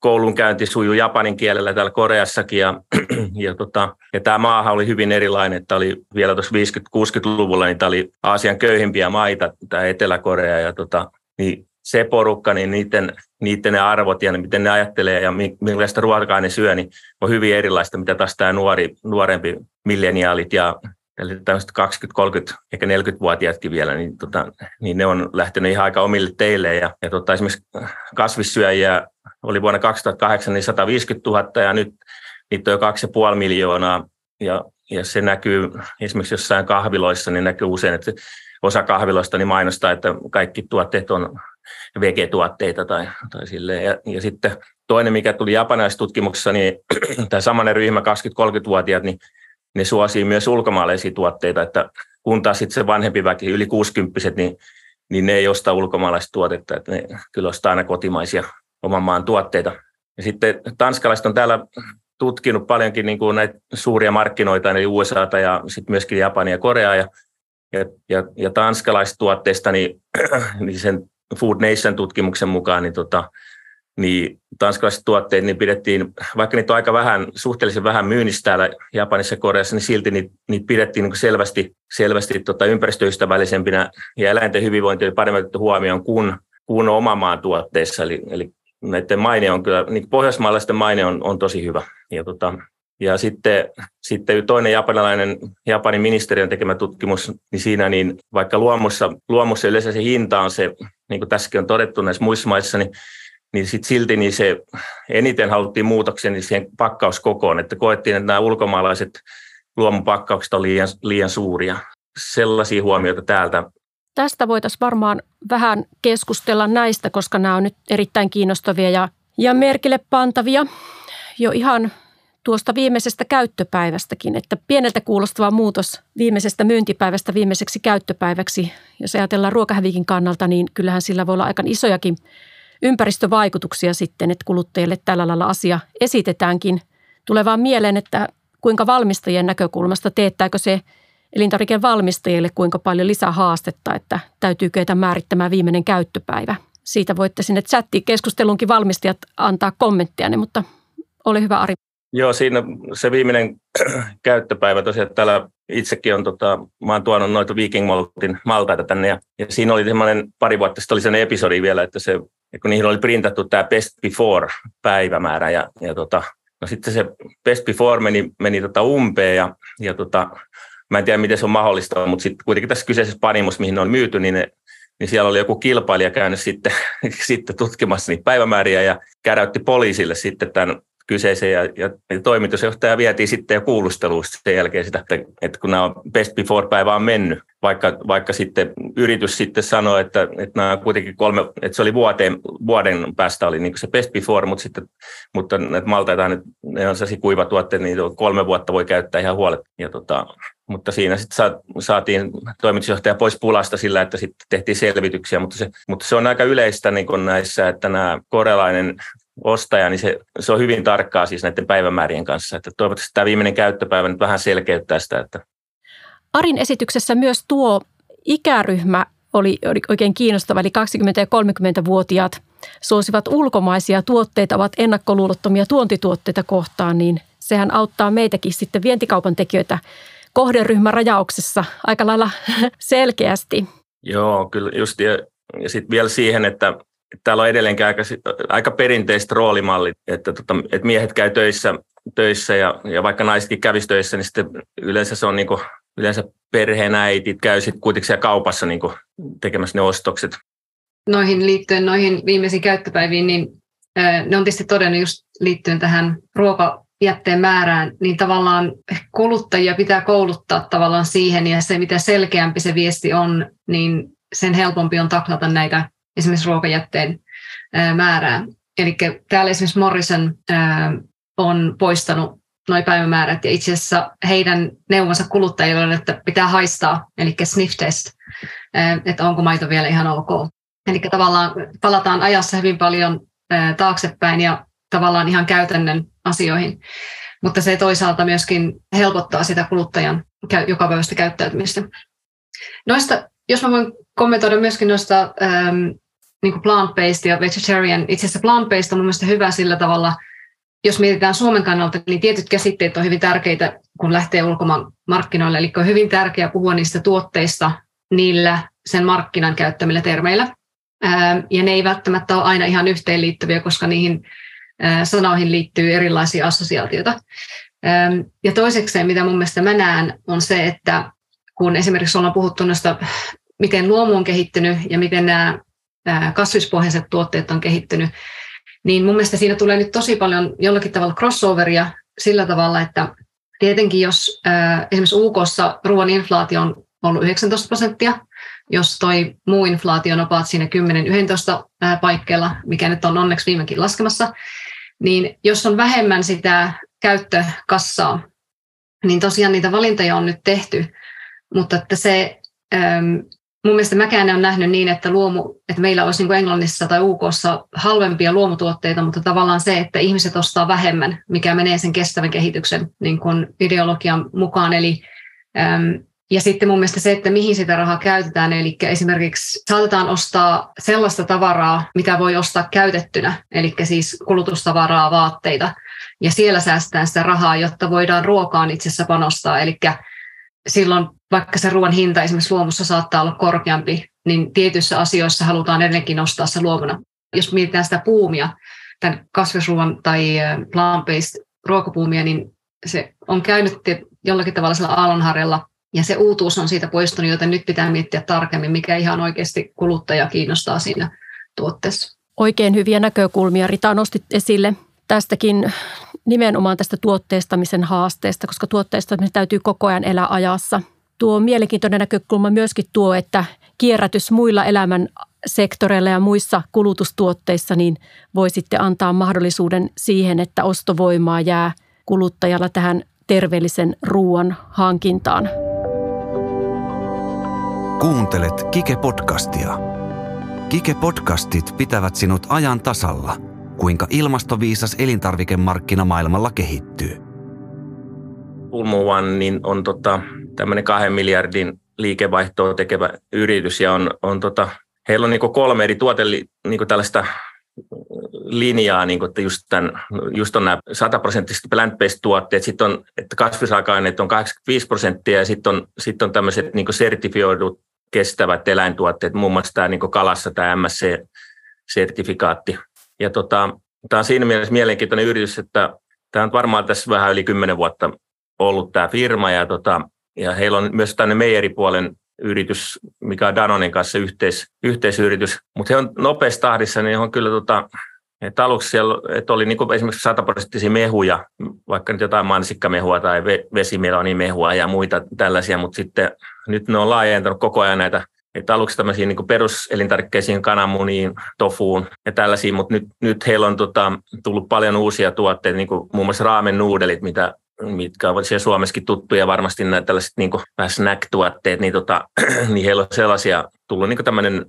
koulunkäynti sujuu japanin kielellä täällä Koreassakin ja, ja, tota, ja tämä maahan oli hyvin erilainen, että oli vielä tuossa 50-60-luvulla, niin tämä oli Aasian köyhimpiä maita, tämä Etelä-Korea ja tota, niin se porukka, niin niiden, niiden ne arvot ja ne, miten ne ajattelee ja millaista ruokaa ne syö, niin on hyvin erilaista, mitä taas tämä nuori, nuorempi milleniaalit ja eli tämmöiset 20, 30, ehkä 40-vuotiaatkin vielä, niin, tota, niin ne on lähtenyt ihan aika omille teille. Ja, ja tota, esimerkiksi kasvissyöjiä oli vuonna 2008 niin 150 000 ja nyt niitä on jo 2,5 miljoonaa. Ja, ja se näkyy esimerkiksi jossain kahviloissa, niin näkyy usein, että osa kahviloista niin mainostaa, että kaikki tuotteet on vegetuotteita tai, tai silleen. Ja, ja sitten toinen, mikä tuli japanilaistutkimuksessa, niin tämä samanen ryhmä 20-30-vuotiaat, niin ne suosii myös ulkomaalaisia tuotteita, että kun taas sitten se vanhempi väki, yli 60 niin, niin ne ei osta ulkomaalaista tuotetta, että ne kyllä ostaa aina kotimaisia oman maan tuotteita. Ja sitten tanskalaiset on täällä tutkinut paljonkin niin kuin näitä suuria markkinoita, eli USAta ja sitten myöskin Japania ja Koreaa, ja, ja, ja, ja tanskalaistuotteista, niin, niin sen Food Nation-tutkimuksen mukaan, niin tota, niin tanskalaiset tuotteet niin pidettiin, vaikka niitä on aika vähän, suhteellisen vähän myynnissä täällä Japanissa ja Koreassa, niin silti niitä, niitä pidettiin niin selvästi, selvästi tota ympäristöystävällisempinä ja eläinten hyvinvointi oli paremmin otettu huomioon kuin, kuin oman maan tuotteissa. Eli, eli näiden maine on kyllä, niin pohjoismaalaisten maine on, on tosi hyvä. Ja, tota, ja sitten, sitten toinen japanilainen, Japanin ministeriön tekemä tutkimus, niin siinä niin vaikka luomussa, luomussa yleensä se hinta on se, niin kuin tässäkin on todettu näissä muissa maissa, niin niin sit silti niin se eniten haluttiin muutoksen niin siihen pakkauskokoon, että koettiin, että nämä ulkomaalaiset luomupakkaukset ovat liian, liian suuria. Sellaisia huomioita täältä. Tästä voitaisiin varmaan vähän keskustella näistä, koska nämä on nyt erittäin kiinnostavia ja, ja merkille pantavia jo ihan tuosta viimeisestä käyttöpäivästäkin, että pieneltä kuulostava muutos viimeisestä myyntipäivästä viimeiseksi käyttöpäiväksi, jos ajatellaan ruokahävikin kannalta, niin kyllähän sillä voi olla aika isojakin ympäristövaikutuksia sitten, että kuluttajille tällä lailla asia esitetäänkin. Tulee vaan mieleen, että kuinka valmistajien näkökulmasta teettääkö se elintarvikevalmistajille kuinka paljon lisää haastetta, että täytyy kyetä määrittämään viimeinen käyttöpäivä. Siitä voitte sinne chattiin keskustelunkin valmistajat antaa kommentteja, mutta ole hyvä Ari. Joo, siinä se viimeinen käyttöpäivä tosiaan täällä itsekin on, tota, mä oon tuonut noita Viking Maltin maltaita tänne ja, ja siinä oli semmoinen pari vuotta sitten oli sellainen episodi vielä, että se kun niihin oli printattu tämä Best Before-päivämäärä, ja, ja tota, no sitten se Best Before meni, meni tota umpeen, ja, ja tota, mä en tiedä, miten se on mahdollista, mutta sitten kuitenkin tässä kyseisessä panimossa, mihin ne on myyty, niin, ne, niin siellä oli joku kilpailija käynyt sitten, sitten tutkimassa niitä päivämääriä ja käräytti poliisille sitten tämän kyseisen ja, ja, ja toimitusjohtaja vietiin sitten jo kuulusteluun sen jälkeen sitä, että, että kun nämä best before-päivä on mennyt, vaikka, vaikka sitten yritys sitten sanoi, että, että nämä kuitenkin kolme, että se oli vuoteen, vuoden päästä oli niin se best before, mutta sitten, mutta näitä maltaita, ne on sellaisia kuivatuotteita, niin kolme vuotta voi käyttää ihan huolet. Ja tota, mutta siinä sitten saatiin toimitusjohtaja pois pulasta sillä, että sitten tehtiin selvityksiä, mutta se, mutta se on aika yleistä niin näissä, että nämä korelainen ostaja, niin se, se on hyvin tarkkaa siis näiden päivämäärien kanssa. Että toivottavasti tämä viimeinen käyttöpäivä nyt vähän selkeyttää sitä. Että. Arin esityksessä myös tuo ikäryhmä oli, oikein kiinnostava, eli 20- ja 30-vuotiaat suosivat ulkomaisia tuotteita, ovat ennakkoluulottomia tuontituotteita kohtaan, niin sehän auttaa meitäkin sitten vientikaupan tekijöitä kohderyhmärajauksessa aika lailla selkeästi. Joo, kyllä just. Ja, ja sitten vielä siihen, että täällä on edelleenkin aika, aika perinteiset roolimallit, että, tota, että miehet käy töissä, töissä ja, ja vaikka naisetkin kävisi töissä, niin sitten yleensä se on niin kuin, yleensä perheenäitit käy sitten kuitenkin siellä kaupassa niin kuin tekemässä ne ostokset. Noihin liittyen, noihin viimeisiin käyttöpäiviin, niin ne on tietysti todennut just liittyen tähän ruoka, jätteen määrään, niin tavallaan kuluttajia pitää kouluttaa tavallaan siihen, ja se mitä selkeämpi se viesti on, niin sen helpompi on taklata näitä esimerkiksi ruokajätteen määrää. Eli täällä esimerkiksi Morrison on poistanut noin päivämäärät, ja itse asiassa heidän neuvonsa kuluttajille on, että pitää haistaa, eli sniff test, että onko maito vielä ihan ok. Eli tavallaan palataan ajassa hyvin paljon taaksepäin ja tavallaan ihan käytännön asioihin. Mutta se toisaalta myöskin helpottaa sitä kuluttajan jokapäiväistä käyttäytymistä. Noista, jos mä voin kommentoida myöskin noista niin plant-based ja vegetarian. Itse asiassa plant-based on mun mielestä hyvä sillä tavalla, jos mietitään Suomen kannalta, niin tietyt käsitteet on hyvin tärkeitä, kun lähtee ulkomaan markkinoille. Eli on hyvin tärkeää puhua niistä tuotteista niillä sen markkinan käyttämillä termeillä. Ähm, ja ne ei välttämättä ole aina ihan yhteenliittyviä, koska niihin sanoihin liittyy erilaisia assosiaatioita. Ja toisekseen, mitä mun mielestä mä näen, on se, että kun esimerkiksi ollaan puhuttu noista, miten luomu on kehittynyt ja miten nämä kasvispohjaiset tuotteet on kehittynyt, niin mun mielestä siinä tulee nyt tosi paljon jollakin tavalla crossoveria sillä tavalla, että tietenkin jos esimerkiksi UKssa ruoan inflaatio on ollut 19 prosenttia, jos toi muu inflaatio on about siinä 10-11 paikkeilla, mikä nyt on onneksi viimekin laskemassa, niin jos on vähemmän sitä käyttökassaa, niin tosiaan niitä valintoja on nyt tehty, mutta että se, mun mielestä mäkään on nähnyt niin, että, luomu, että meillä olisi niin Englannissa tai UKssa halvempia luomutuotteita, mutta tavallaan se, että ihmiset ostaa vähemmän, mikä menee sen kestävän kehityksen niin kuin ideologian mukaan. Eli ähm, ja sitten mun mielestä se, että mihin sitä rahaa käytetään, eli esimerkiksi saatetaan ostaa sellaista tavaraa, mitä voi ostaa käytettynä, eli siis kulutustavaraa, vaatteita, ja siellä säästetään sitä rahaa, jotta voidaan ruokaan itse asiassa panostaa, eli silloin vaikka se ruoan hinta esimerkiksi luomussa saattaa olla korkeampi, niin tietyissä asioissa halutaan edelleenkin nostaa se luomuna. Jos mietitään sitä puumia, tämän kasvisruoan tai plant-based ruokapuumia, niin se on käynyt jollakin tavalla sillä aallonharjalla ja se uutuus on siitä poistunut, joten nyt pitää miettiä tarkemmin, mikä ihan oikeasti kuluttaja kiinnostaa siinä tuotteessa. Oikein hyviä näkökulmia Rita nostit esille tästäkin nimenomaan tästä tuotteistamisen haasteesta, koska tuotteistaminen täytyy koko ajan elää ajassa. Tuo mielenkiintoinen näkökulma myöskin tuo, että kierrätys muilla elämän sektoreilla ja muissa kulutustuotteissa niin voi sitten antaa mahdollisuuden siihen, että ostovoimaa jää kuluttajalla tähän terveellisen ruoan hankintaan. Kuuntelet Kike-podcastia. Kike-podcastit pitävät sinut ajan tasalla, kuinka ilmastoviisas elintarvikemarkkina maailmalla kehittyy. Pulmo One niin on tota, tämmöinen kahden miljardin liikevaihtoa tekevä yritys ja on, on tota, heillä on niin kolme eri tuote, niin tällaista linjaa, niin kuin, että just, tämän, just on nämä 100 prosenttisesti plant-based tuotteet, sitten on, että kasvisraaka-aineet on 85 prosenttia ja sitten on, sit on tämmöiset niin sertifioidut kestävät eläintuotteet, muun muassa tämä niin kalassa tämä MSC-sertifikaatti. Ja tota, tämä on siinä mielessä mielenkiintoinen yritys, että tämä on varmaan tässä vähän yli kymmenen vuotta ollut tämä firma ja, tota, ja heillä on myös tänne meijeripuolen yritys, mikä on Danonin kanssa yhteis, yhteisyritys, mutta he on nopeassa tahdissa, niin he on kyllä tota, että aluksi siellä että oli niin esimerkiksi sataprosenttisia mehuja, vaikka nyt jotain mansikkamehua tai vesimelonimehua ja muita tällaisia, mutta sitten nyt ne on laajentanut koko ajan näitä että aluksi tämmöisiin niin peruselintarvikkeisiin, kananmuniin, tofuun ja tällaisiin, mutta nyt, nyt heillä on tota, tullut paljon uusia tuotteita, niin kuin muun muassa raamen nuudelit, mitä, mitkä ovat siellä Suomessakin tuttuja, varmasti nämä tällaiset niin kuin, vähän snack-tuotteet, niin, tota, niin heillä on sellaisia tullut niin tämmöinen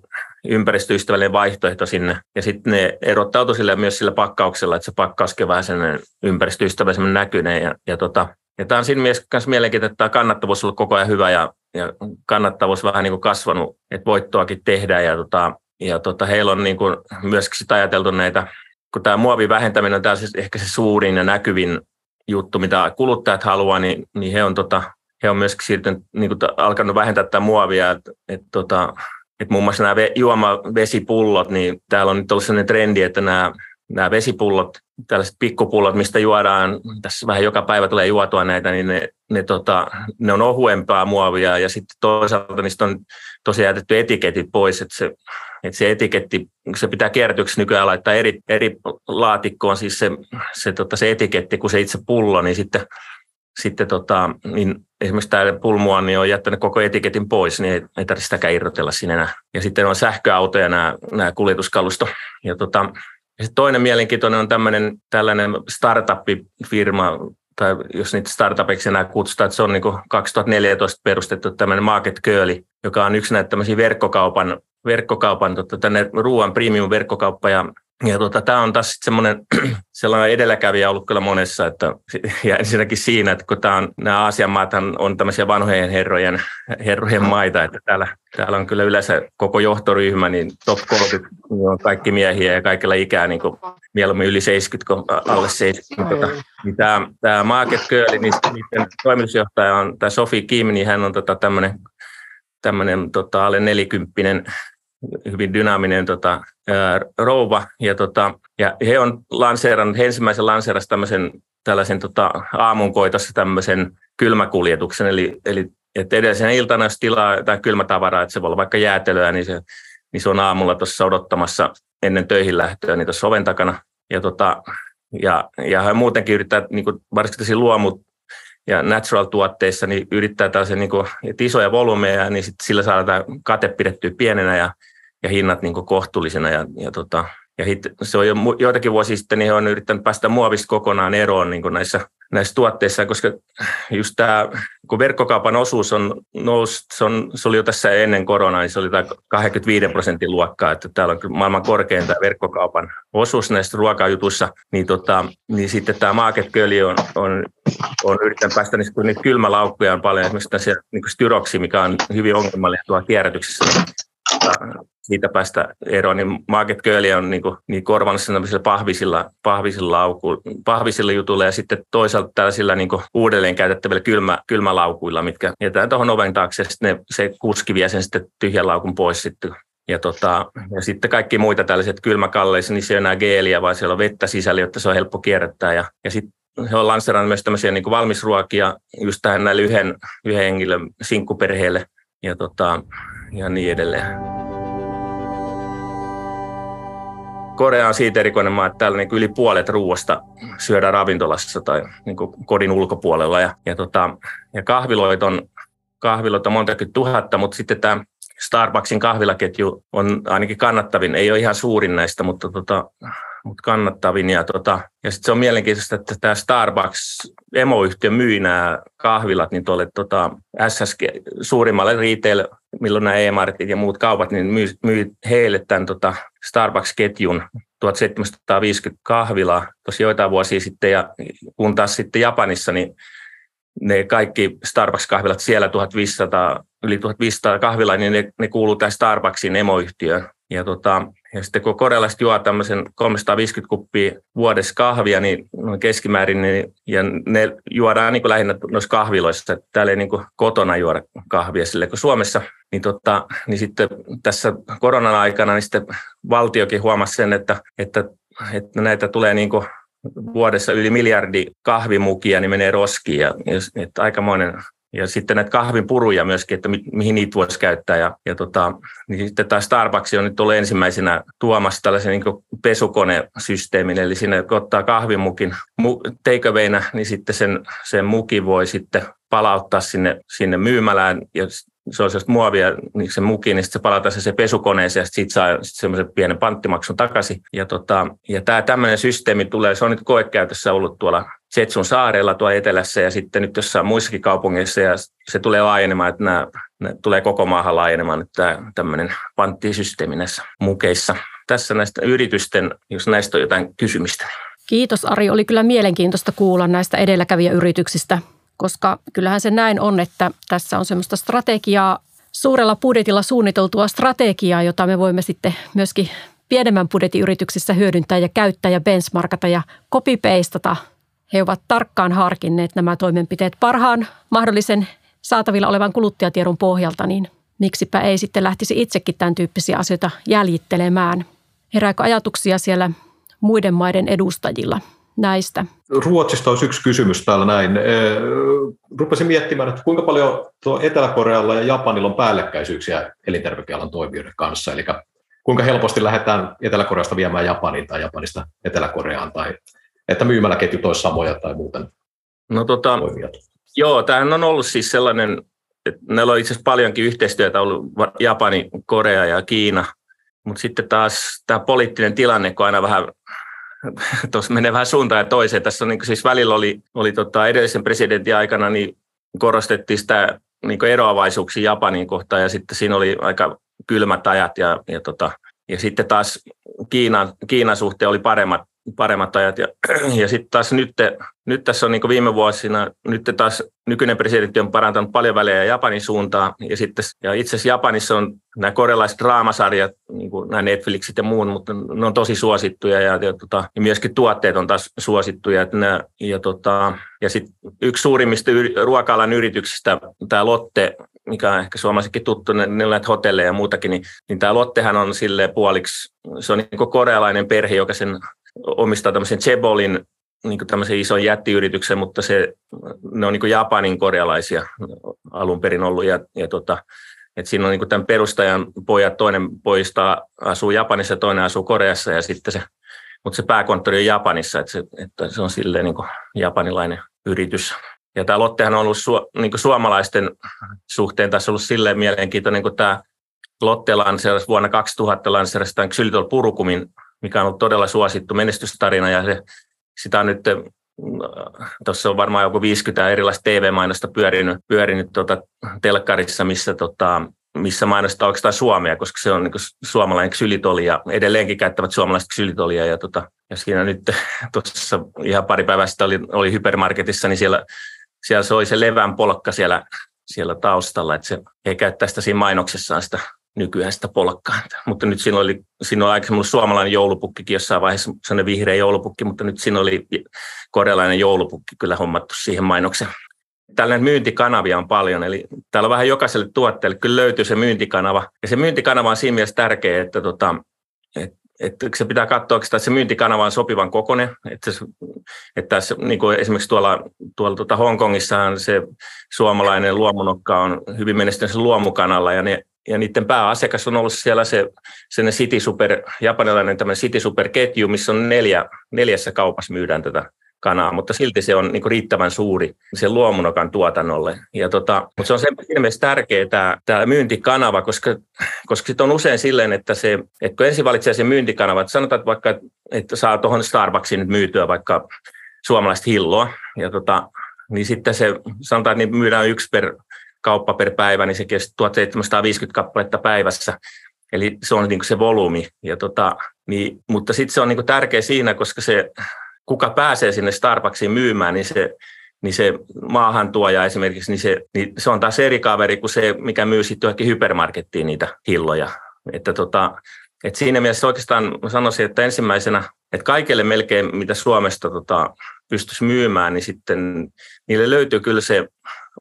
ympäristöystävällinen vaihtoehto sinne. Ja sitten ne erottautuu sille myös sillä pakkauksella, että se pakkauskin vähän sellainen ympäristöystävällisen näkyinen. Ja, ja, tota, ja tämä on siinä mielessä mielenkiintoista, että tämä kannattavuus on ollut koko ajan hyvä ja, ja kannattavuus vähän niin kuin kasvanut, että voittoakin tehdään. Ja, tota, ja tota, heillä on niin kuin myöskin sitä ajateltu näitä, kun tämä muovin vähentäminen on siis ehkä se suurin ja näkyvin juttu, mitä kuluttajat haluaa, niin, niin he on tota, he on myöskin niin alkanut vähentää tätä muovia, että et, tota, että muun muassa nämä juomavesipullot, niin täällä on nyt ollut sellainen trendi, että nämä, nämä vesipullot, tällaiset pikkupullot, mistä juodaan, tässä vähän joka päivä tulee juotua näitä, niin ne, ne, tota, ne on ohuempaa muovia ja sitten toisaalta niistä on tosiaan jätetty etiketit pois, että se että se etiketti, se pitää kierrätyksessä nykyään laittaa eri, eri laatikkoon, siis se, se, tota, se etiketti kuin se itse pullo, niin sitten sitten tota, niin esimerkiksi tämä pulmua niin on jättänyt koko etiketin pois, niin ei, ei tarvitse sitäkään irrotella sinne enää. Ja sitten on sähköautoja nämä, nämä kuljetuskalusto. Ja tota, ja toinen mielenkiintoinen on tämmöinen tällainen startup-firma, tai jos niitä startupiksi enää kutsutaan, että se on niin 2014 perustettu tämmöinen Market Girl, joka on yksi näitä tämmöisiä verkkokaupan, verkkokaupan tota, tänne ruoan premium-verkkokauppa, ja ja tota, tämä on taas semmoinen sellainen edelläkävijä ollut kyllä monessa, että, ja ensinnäkin siinä, että kun tämä on, nämä Aasian maat on tämmöisiä vanhojen herrojen, herrojen maita, että täällä, täällä on kyllä yleensä koko johtoryhmä, niin top 30 niin on kaikki miehiä ja kaikilla ikää niin kuin mieluummin yli 70 kuin alle 70. Tota, niin tämä, tämä Market Girl, niin niiden toimitusjohtaja on tämä Sofi Kim, niin hän on tota tämmöinen tämmöinen tota, alle nelikymppinen hyvin dynaaminen tota, ää, rouva. Ja, tota, ja he on lanseerannut, he ensimmäisen lanseerasi tämmöisen tällaisen tota, aamunkoitossa tämmöisen kylmäkuljetuksen, eli, eli että edellisenä iltana, jos tilaa jotain kylmätavaraa, että se voi olla vaikka jäätelöä, niin se, niin se on aamulla tuossa odottamassa ennen töihin lähtöä niin tuossa oven takana. Ja, tota, ja, ja he muutenkin yrittää, niin kuin, varsinkin luomut ja natural-tuotteissa, niin yrittää tällaisen, niin kuin, isoja volyymeja, niin sit sillä saadaan kate pidettyä pienenä ja ja hinnat niin kohtuullisena. Ja, ja, tota, ja hit, se on jo joitakin vuosia sitten, niin he on yrittänyt päästä muovista kokonaan eroon niin näissä, näissä tuotteissa, koska just tämä, kun verkkokaupan osuus on noussut, se, on, se oli jo tässä ennen koronaa, niin se oli 25 prosentin luokkaa, että täällä on maailman korkein tämä verkkokaupan osuus näissä ruokajutuissa, niin, tota, niin sitten tämä Market Girl on, on, on yrittänyt päästä niistä, kun niitä kylmälaukkuja on paljon, esimerkiksi tässä niin styroksi, mikä on hyvin ongelmallinen tuolla kierrätyksessä, siitä päästä eroon, niin Market Girl on niin, kuin, niin korvannut sen pahvisilla, pahvisilla, lauku, pahvisilla jutuilla ja sitten toisaalta tällaisilla niin kuin uudelleen käytettävillä kylmä, kylmälaukuilla, mitkä jätetään tuohon oven taakse ja ne, se kuski vie sen sitten tyhjän laukun pois sitten ja, tota, ja sitten kaikki muita tällaiset kylmäkalleissa, niin se ei ole enää geeliä, vaan siellä on vettä sisällä, jotta se on helppo kierrättää. Ja, ja sitten he on lanserannut myös tämmöisiä niin valmisruokia just tähän näille yhden, yhden henkilön sinkkuperheelle ja, tota, ja niin edelleen. Korea on siitä erikoinen maa, että täällä niin yli puolet ruoasta syödään ravintolassa tai niin kodin ulkopuolella. Ja, ja, tota, ja kahviloita on, kahviloita on montakin tuhatta, mutta sitten tämä Starbucksin kahvilaketju on ainakin kannattavin. Ei ole ihan suurin näistä, mutta tota, mutta kannattavin. Ja, tota, ja sitten se on mielenkiintoista, että tämä Starbucks emoyhtiö myy nämä kahvilat niin tuolle tota, SSG, suurimmalle retail, milloin nämä e-marketit ja muut kaupat, niin myy, myy heille tämän tota, Starbucks-ketjun 1750 kahvilaa tosi joitain vuosia sitten, ja kun taas sitten Japanissa, niin ne kaikki Starbucks-kahvilat siellä 1500, yli 1500 kahvilaa, niin ne, ne kuuluu tähän Starbucksin emoyhtiöön. Ja, tota, ja sitten kun korealaiset juo tämmöisen 350 kuppia vuodessa kahvia, niin keskimäärin, niin, ja ne juodaan niin kuin lähinnä noissa kahviloissa, täällä ei niin kuin kotona juoda kahvia sille, kun Suomessa, niin, tota, niin sitten tässä koronan aikana niin sitten valtiokin huomasi sen, että, että, että näitä tulee niin kuin vuodessa yli miljardi kahvimukia, niin menee roskiin, ja että aikamoinen ja sitten näitä kahvin puruja myöskin, että mi- mihin niitä voisi käyttää. Ja, ja tota, niin sitten tämä Starbucks on nyt ollut ensimmäisenä tuomassa tällaisen niin pesukonesysteemin, eli sinne kun ottaa kahvimukin mu- takeawayna, niin sitten sen, sen muki voi sitten palauttaa sinne, sinne myymälään ja se on sellaista muovia, niin se muki, niin sitten se palataan se, se pesukoneeseen ja sitten saa sit semmoisen pienen panttimaksun takaisin. Ja, tota, ja tämä tämmöinen systeemi tulee, se on nyt koekäytössä ollut tuolla Jetsun saarella tuolla etelässä ja sitten nyt jossain muissakin kaupungeissa ja se tulee laajenemaan, että nämä, nämä tulee koko maahan laajenemaan nyt tämä tämmöinen panttisysteemi näissä mukeissa. Tässä näistä yritysten, jos näistä on jotain kysymistä. Kiitos Ari, oli kyllä mielenkiintoista kuulla näistä edelläkävijäyrityksistä, koska kyllähän se näin on, että tässä on semmoista strategiaa, suurella budjetilla suunniteltua strategiaa, jota me voimme sitten myöskin pienemmän budjetin yrityksissä hyödyntää ja käyttää ja benchmarkata ja copy-pastata he ovat tarkkaan harkinneet nämä toimenpiteet parhaan mahdollisen saatavilla olevan kuluttajatiedon pohjalta, niin miksipä ei sitten lähtisi itsekin tämän tyyppisiä asioita jäljittelemään. Herääkö ajatuksia siellä muiden maiden edustajilla näistä? Ruotsista olisi yksi kysymys täällä näin. Rupesin miettimään, että kuinka paljon tuo Etelä-Korealla ja Japanilla on päällekkäisyyksiä elintarvikealan toimijoiden kanssa. Eli kuinka helposti lähdetään Etelä-Koreasta viemään Japaniin tai Japanista Etelä-Koreaan, tai että myymäläketjut olisi samoja tai muuten No tota, joo, tämähän on ollut siis sellainen, että meillä on itse asiassa paljonkin yhteistyötä ollut Japani, Korea ja Kiina, mutta sitten taas tämä poliittinen tilanne, kun aina vähän tuossa menee vähän suuntaan ja toiseen. Tässä on niin siis välillä oli, oli tota edellisen presidentin aikana, niin korostettiin sitä niin eroavaisuuksia Japanin kohtaan ja sitten siinä oli aika kylmät ajat ja, ja, tota, ja sitten taas Kiinan, Kiinan suhteen oli paremmat paremmat ajat. Ja, ja sitten taas nyt, nyt tässä on niin viime vuosina, nyt taas nykyinen presidentti on parantanut paljon välejä Japanin suuntaan. Ja, sitten, ja itse asiassa Japanissa on nämä korealaiset draamasarjat, niin kuin nämä Netflixit ja muun, mutta ne on tosi suosittuja ja, ja, tota, ja myöskin tuotteet on taas suosittuja. Että nämä, ja tota, ja sitten yksi suurimmista ruoka-alan yrityksistä, tämä Lotte, mikä on ehkä suomalaisenkin tuttu, ne, ne hotelleja ja muutakin, niin, niin tämä Lottehan on sille puoliksi, se on niin korealainen perhe, joka sen omistaa tämmöisen Chebolin niin tämmöisen ison jättiyrityksen, mutta se, ne on niin Japanin korealaisia alun perin ollut. Ja, ja tota, et siinä on niin tämän perustajan pojat, toinen poista asuu Japanissa ja toinen asuu Koreassa, ja sitten se, mutta se pääkonttori on Japanissa, että se, että se on silleen niin japanilainen yritys. Ja tämä Lottehan on ollut su, niin suomalaisten suhteen tässä ollut silleen mielenkiintoinen, kun tämä Lotte lanseerasi vuonna 2000 lanseerasi tämän Xylitol Purukumin mikä on ollut todella suosittu menestystarina ja se, sitä on nyt tuossa on varmaan joku 50 erilaista TV-mainosta pyörinyt, pyörinyt tuota telkkarissa, missä, tota, missä mainostaa oikeastaan Suomea, koska se on niin suomalainen ksylitoli ja edelleenkin käyttävät suomalaista ksylitolia. Ja, tota, ja siinä nyt tuossa ihan pari päivää sitten oli, oli hypermarketissa, niin siellä, siellä soi se levän polkka siellä, siellä taustalla, että se ei käy tästä siinä mainoksessaan sitä nykyään sitä polkkaa. Mutta nyt siinä oli, siinä oli aikaisemmin suomalainen joulupukkikin jossain vaiheessa, sellainen vihreä joulupukki, mutta nyt siinä oli korealainen joulupukki kyllä hommattu siihen mainokseen. Tällainen myyntikanavia on paljon, eli täällä on vähän jokaiselle tuotteelle kyllä löytyy se myyntikanava. Ja se myyntikanava on siinä mielessä tärkeä, että, tota, että että se pitää katsoa että se myyntikanava on sopivan kokoinen. Että, että se, niin kuin esimerkiksi tuolla, tuolla tuota Hongkongissahan se suomalainen luomunokka on hyvin menestynyt luomukanalla ja ne ja niiden pääasiakas on ollut siellä se, se City Super, japanilainen tämmöinen City Super ketju, missä on neljä, neljässä kaupassa myydään tätä kanaa, mutta silti se on niin riittävän suuri sen luomunokan tuotannolle. Ja tota, mutta se on siinä mielessä tärkeä tämä, tämä myyntikanava, koska, koska sit on usein silleen, että, se, että kun ensin valitsee sen myyntikanava, että sanotaan että vaikka, että saa tuohon Starbucksiin nyt myytyä vaikka suomalaista hilloa, ja tota, niin sitten se sanotaan, että niin myydään yksi per kauppa per päivä, niin se kesti 1750 kappaletta päivässä. Eli se on niin se volyymi. Ja tota, niin, mutta sitten se on niin tärkeä siinä, koska se, kuka pääsee sinne Starbucksiin myymään, niin se, niin se maahantuoja esimerkiksi, niin se, niin se on taas eri kaveri kuin se, mikä myy sitten johonkin hypermarkettiin niitä hilloja. Että tota, et siinä mielessä oikeastaan sanoisin, että ensimmäisenä, että kaikille melkein, mitä Suomesta tota, pystyisi myymään, niin sitten niille löytyy kyllä se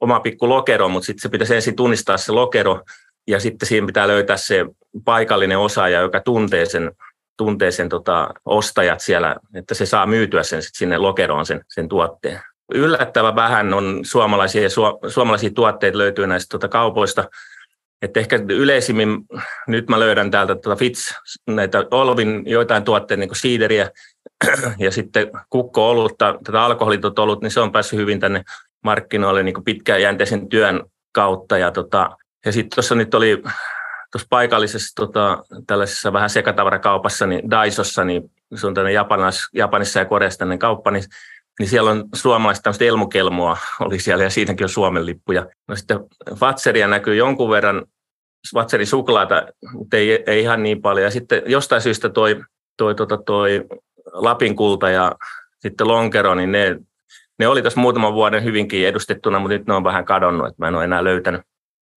oma pikku lokero, mutta sitten se pitäisi ensin tunnistaa se lokero ja sitten siinä pitää löytää se paikallinen osaaja, joka tuntee sen, tuntee sen tota, ostajat siellä, että se saa myytyä sen sit sinne lokeroon sen, sen tuotteen. Yllättävän vähän on suomalaisia, suomalaisia tuotteita löytyy näistä tota, kaupoista. että ehkä yleisimmin nyt mä löydän täältä tuota Fitz, näitä Olvin joitain tuotteita, niin kuin siideriä ja sitten kukko-olutta, tätä alkoholitot olut, niin se on päässyt hyvin tänne markkinoille niin pitkäjänteisen työn kautta. Ja, tota, ja sitten tuossa nyt oli tuossa paikallisessa tota, tällaisessa vähän sekatavarakaupassa, niin Daisossa, niin se on tänne Japanis, Japanissa ja Koreassa tänne kauppa, niin, niin siellä on suomalaista tämmöistä elmukelmoa oli siellä ja siitäkin on Suomen lippuja. No sitten Fatseria näkyy jonkun verran, Fatserin suklaata, mutta ei, ei ihan niin paljon. Ja sitten jostain syystä toi, toi, toi, toi Lapin kulta ja sitten Lonkero, niin ne ne oli tässä muutaman vuoden hyvinkin edustettuna, mutta nyt ne on vähän kadonnut, että mä en ole enää löytänyt.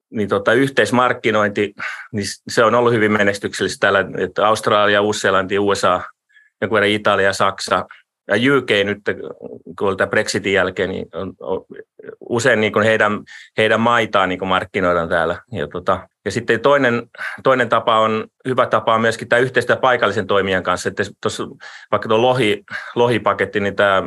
Niin tota, yhteismarkkinointi, niin se on ollut hyvin menestyksellistä täällä, että Australia, Uusi-Seelanti, USA, joku verran Italia, Saksa ja UK nyt, kun tämä Brexitin jälkeen, niin on, on, usein niin kuin heidän, heidän maitaan niin kuin markkinoidaan täällä. Ja, tota, ja sitten toinen, toinen tapa on, hyvä tapa on myöskin tämä yhteistyö paikallisen toimijan kanssa, että tuossa, vaikka tuo lohi, lohipaketti, niin tämä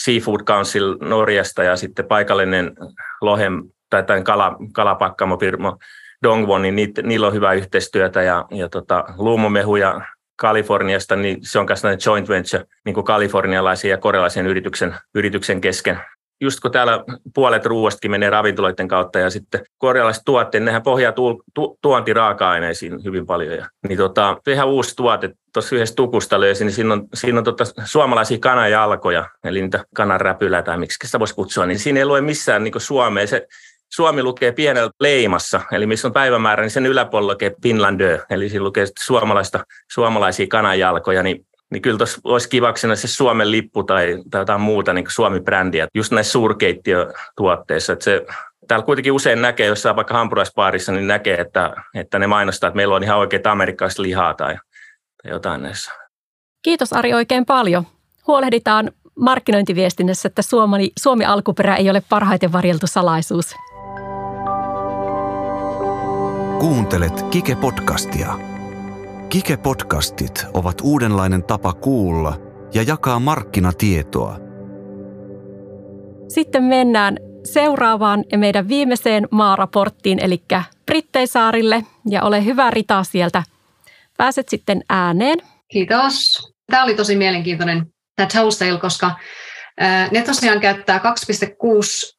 Seafood Council Norjasta ja sitten paikallinen lohen tai tämän kala, kalapakkamofirma Dongwon, niin niitä, niillä on hyvää yhteistyötä ja, ja tota, luumumehuja Kaliforniasta, niin se on myös joint venture niin kuin kalifornialaisen ja korealaisen yrityksen, yrityksen kesken just kun täällä puolet ruoastakin menee ravintoloiden kautta ja sitten korealaiset tuotteet, nehän pohjaa tu, tu, tuontiraaka-aineisiin hyvin paljon. Ja, niin tota, ihan uusi tuote, tuossa yhdessä tukusta löysin, niin siinä on, siinä on tota suomalaisia kanajalkoja, eli niitä kananräpylää tai miksi sitä voisi kutsua, niin siinä ei lue missään niin Suomea. Se, Suomi lukee pienellä leimassa, eli missä on päivämäärä, niin sen yläpuolella lukee Finlandö, eli siinä lukee suomalaista, suomalaisia kanajalkoja, niin niin kyllä tuossa olisi kivaksena se Suomen lippu tai, tai jotain muuta niin Suomi-brändiä, just näissä suurkeittiötuotteissa. Että se, täällä kuitenkin usein näkee, jos saa vaikka hampurilaispaarissa, niin näkee, että, että ne mainostaa, että meillä on ihan oikein amerikkalaista lihaa tai, tai jotain näissä. Kiitos Ari oikein paljon. Huolehditaan markkinointiviestinnässä, että Suomi, Suomi alkuperä ei ole parhaiten varjeltu salaisuus. Kuuntelet Kike-podcastia. Kike-podcastit ovat uudenlainen tapa kuulla ja jakaa markkinatietoa. Sitten mennään seuraavaan ja meidän viimeiseen maaraporttiin, eli Britteisaarille. Ja ole hyvä Rita sieltä. Pääset sitten ääneen. Kiitos. Tämä oli tosi mielenkiintoinen tämä Toastale, koska ne tosiaan käyttää 2,6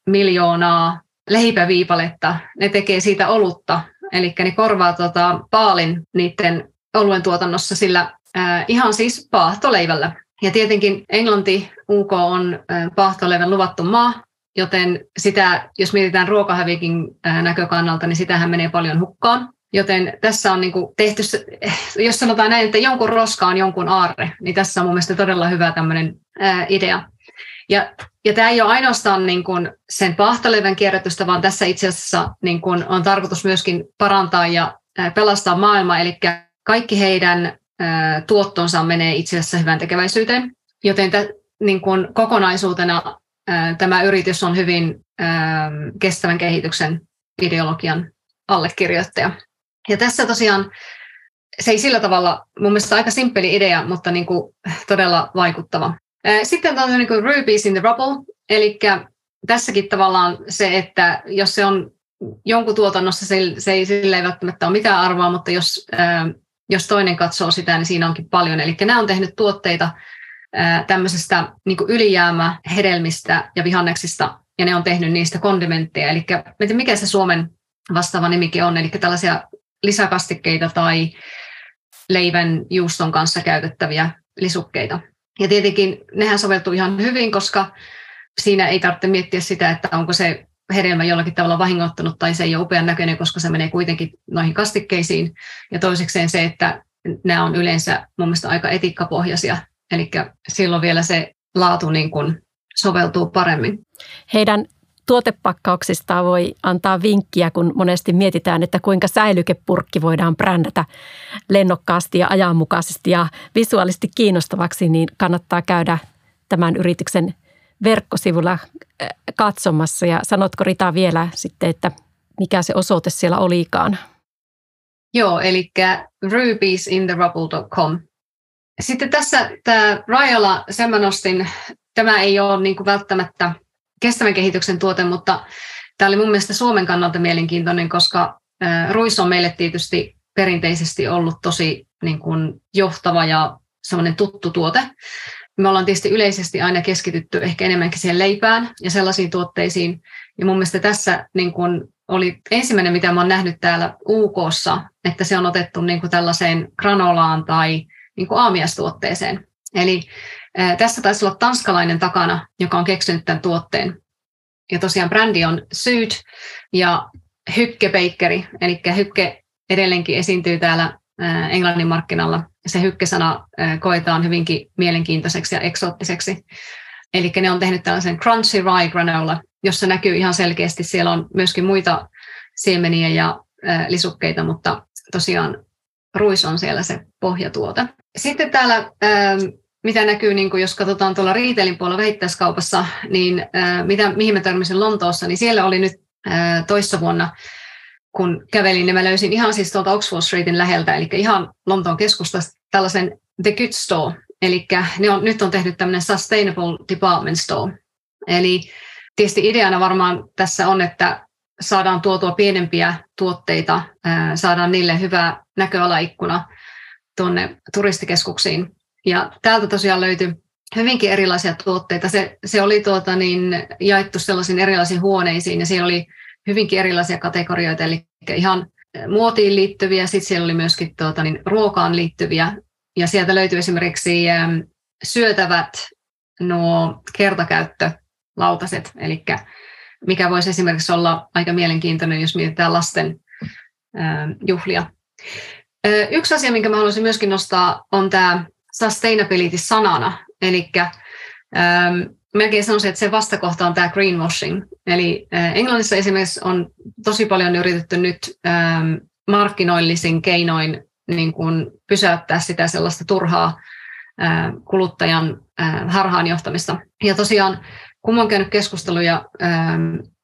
miljoonaa leipäviipaletta. Ne tekee siitä olutta, eli ne korvaa tota paalin niiden oluen tuotannossa sillä äh, ihan siis paahtoleivällä. Ja tietenkin Englanti, UK on äh, paahtoleivän luvattu maa, joten sitä, jos mietitään ruokahävikin äh, näkökannalta, niin sitähän menee paljon hukkaan. Joten tässä on niin kuin tehty, jos sanotaan näin, että jonkun roska on jonkun aarre, niin tässä on mun mielestä todella hyvä tämmöinen ää, idea. Ja, ja tämä ei ole ainoastaan niin kuin sen pahtoleivän kierrätystä, vaan tässä itse asiassa niin kuin on tarkoitus myöskin parantaa ja pelastaa maailmaa, eli kaikki heidän tuottonsa menee itse asiassa hyvän tekeväisyyteen, joten tä, niin kuin kokonaisuutena tämä yritys on hyvin kestävän kehityksen ideologian allekirjoittaja. Ja tässä tosiaan se ei sillä tavalla, mun mielestä aika simppeli idea, mutta niin kuin todella vaikuttava. Sitten on niin kuin rubies in the rubble, eli tässäkin tavallaan se, että jos se on jonkun tuotannossa, se, se ei, sillä ei välttämättä ole mitään arvoa, mutta jos jos toinen katsoo sitä, niin siinä onkin paljon. Eli nämä on tehnyt tuotteita tämmöisestä niin ylijäämähedelmistä ja vihanneksista, ja ne on tehnyt niistä kondimentteja. Eli mikä se Suomen vastaava nimikin on, eli tällaisia lisäkastikkeita tai leivän juuston kanssa käytettäviä lisukkeita. Ja tietenkin nehän soveltuu ihan hyvin, koska siinä ei tarvitse miettiä sitä, että onko se hedelmä jollakin tavalla vahingoittanut tai se ei ole upean näköinen, koska se menee kuitenkin noihin kastikkeisiin. Ja toisekseen se, että nämä on yleensä mun mielestä aika etikkapohjaisia, eli silloin vielä se laatu niin kuin soveltuu paremmin. Heidän tuotepakkauksista voi antaa vinkkiä, kun monesti mietitään, että kuinka säilykepurkki voidaan brändätä lennokkaasti ja ajanmukaisesti ja visuaalisesti kiinnostavaksi, niin kannattaa käydä tämän yrityksen verkkosivulla äh, katsomassa. Ja sanotko Rita vielä sitten, että mikä se osoite siellä olikaan? Joo, eli rubiesintheRubble.com. Sitten tässä tämä Rajala, sen mä nostin, tämä ei ole niin kuin välttämättä kestävän kehityksen tuote, mutta tämä oli mun mielestä Suomen kannalta mielenkiintoinen, koska ruis on meille tietysti perinteisesti ollut tosi niin kuin johtava ja semmoinen tuttu tuote. Me ollaan tietysti yleisesti aina keskitytty ehkä enemmänkin siihen leipään ja sellaisiin tuotteisiin. Ja mun mielestä tässä niin kun oli ensimmäinen, mitä mä oon nähnyt täällä UKssa, että se on otettu niin tällaiseen granolaan tai niin kuin aamiastuotteeseen. Eli ää, tässä taisi olla tanskalainen takana, joka on keksinyt tämän tuotteen. Ja tosiaan brändi on Syd ja Hykke Bakeri, eli Hykke edelleenkin esiintyy täällä Englannin markkinalla se hykkesana koetaan hyvinkin mielenkiintoiseksi ja eksoottiseksi. Eli ne on tehnyt tällaisen crunchy rye granola, jossa näkyy ihan selkeästi, siellä on myöskin muita siemeniä ja lisukkeita, mutta tosiaan ruis on siellä se pohjatuote. Sitten täällä, mitä näkyy, niin jos katsotaan tuolla retailin puolella vähittäiskaupassa, niin mitä, mihin mä törmäsin Lontoossa, niin siellä oli nyt toissa vuonna kun kävelin, niin mä löysin ihan siis tuolta Oxford Streetin läheltä, eli ihan Lontoon keskustasta tällaisen The Good Store, eli ne on, nyt on tehnyt tämmöinen Sustainable Department Store. Eli tietysti ideana varmaan tässä on, että saadaan tuotua pienempiä tuotteita, saadaan niille hyvä näköalaikkuna tuonne turistikeskuksiin. Ja täältä tosiaan löytyi hyvinkin erilaisia tuotteita. Se, se oli tuota niin, jaettu sellaisiin erilaisiin huoneisiin ja siellä oli hyvinkin erilaisia kategorioita, eli ihan muotiin liittyviä, sitten siellä oli myöskin tuota, niin, ruokaan liittyviä, ja sieltä löytyi esimerkiksi ähm, syötävät nuo kertakäyttölautaset, eli mikä voisi esimerkiksi olla aika mielenkiintoinen, jos mietitään lasten ähm, juhlia. Yksi asia, minkä mä haluaisin myöskin nostaa, on tämä sustainability sanana, eli melkein sanoisin, että se vastakohta on tämä greenwashing. Eli Englannissa esimerkiksi on tosi paljon yritetty nyt markkinoillisin keinoin niin kuin pysäyttää sitä sellaista turhaa kuluttajan harhaanjohtamista. Ja tosiaan, kun olen käynyt keskusteluja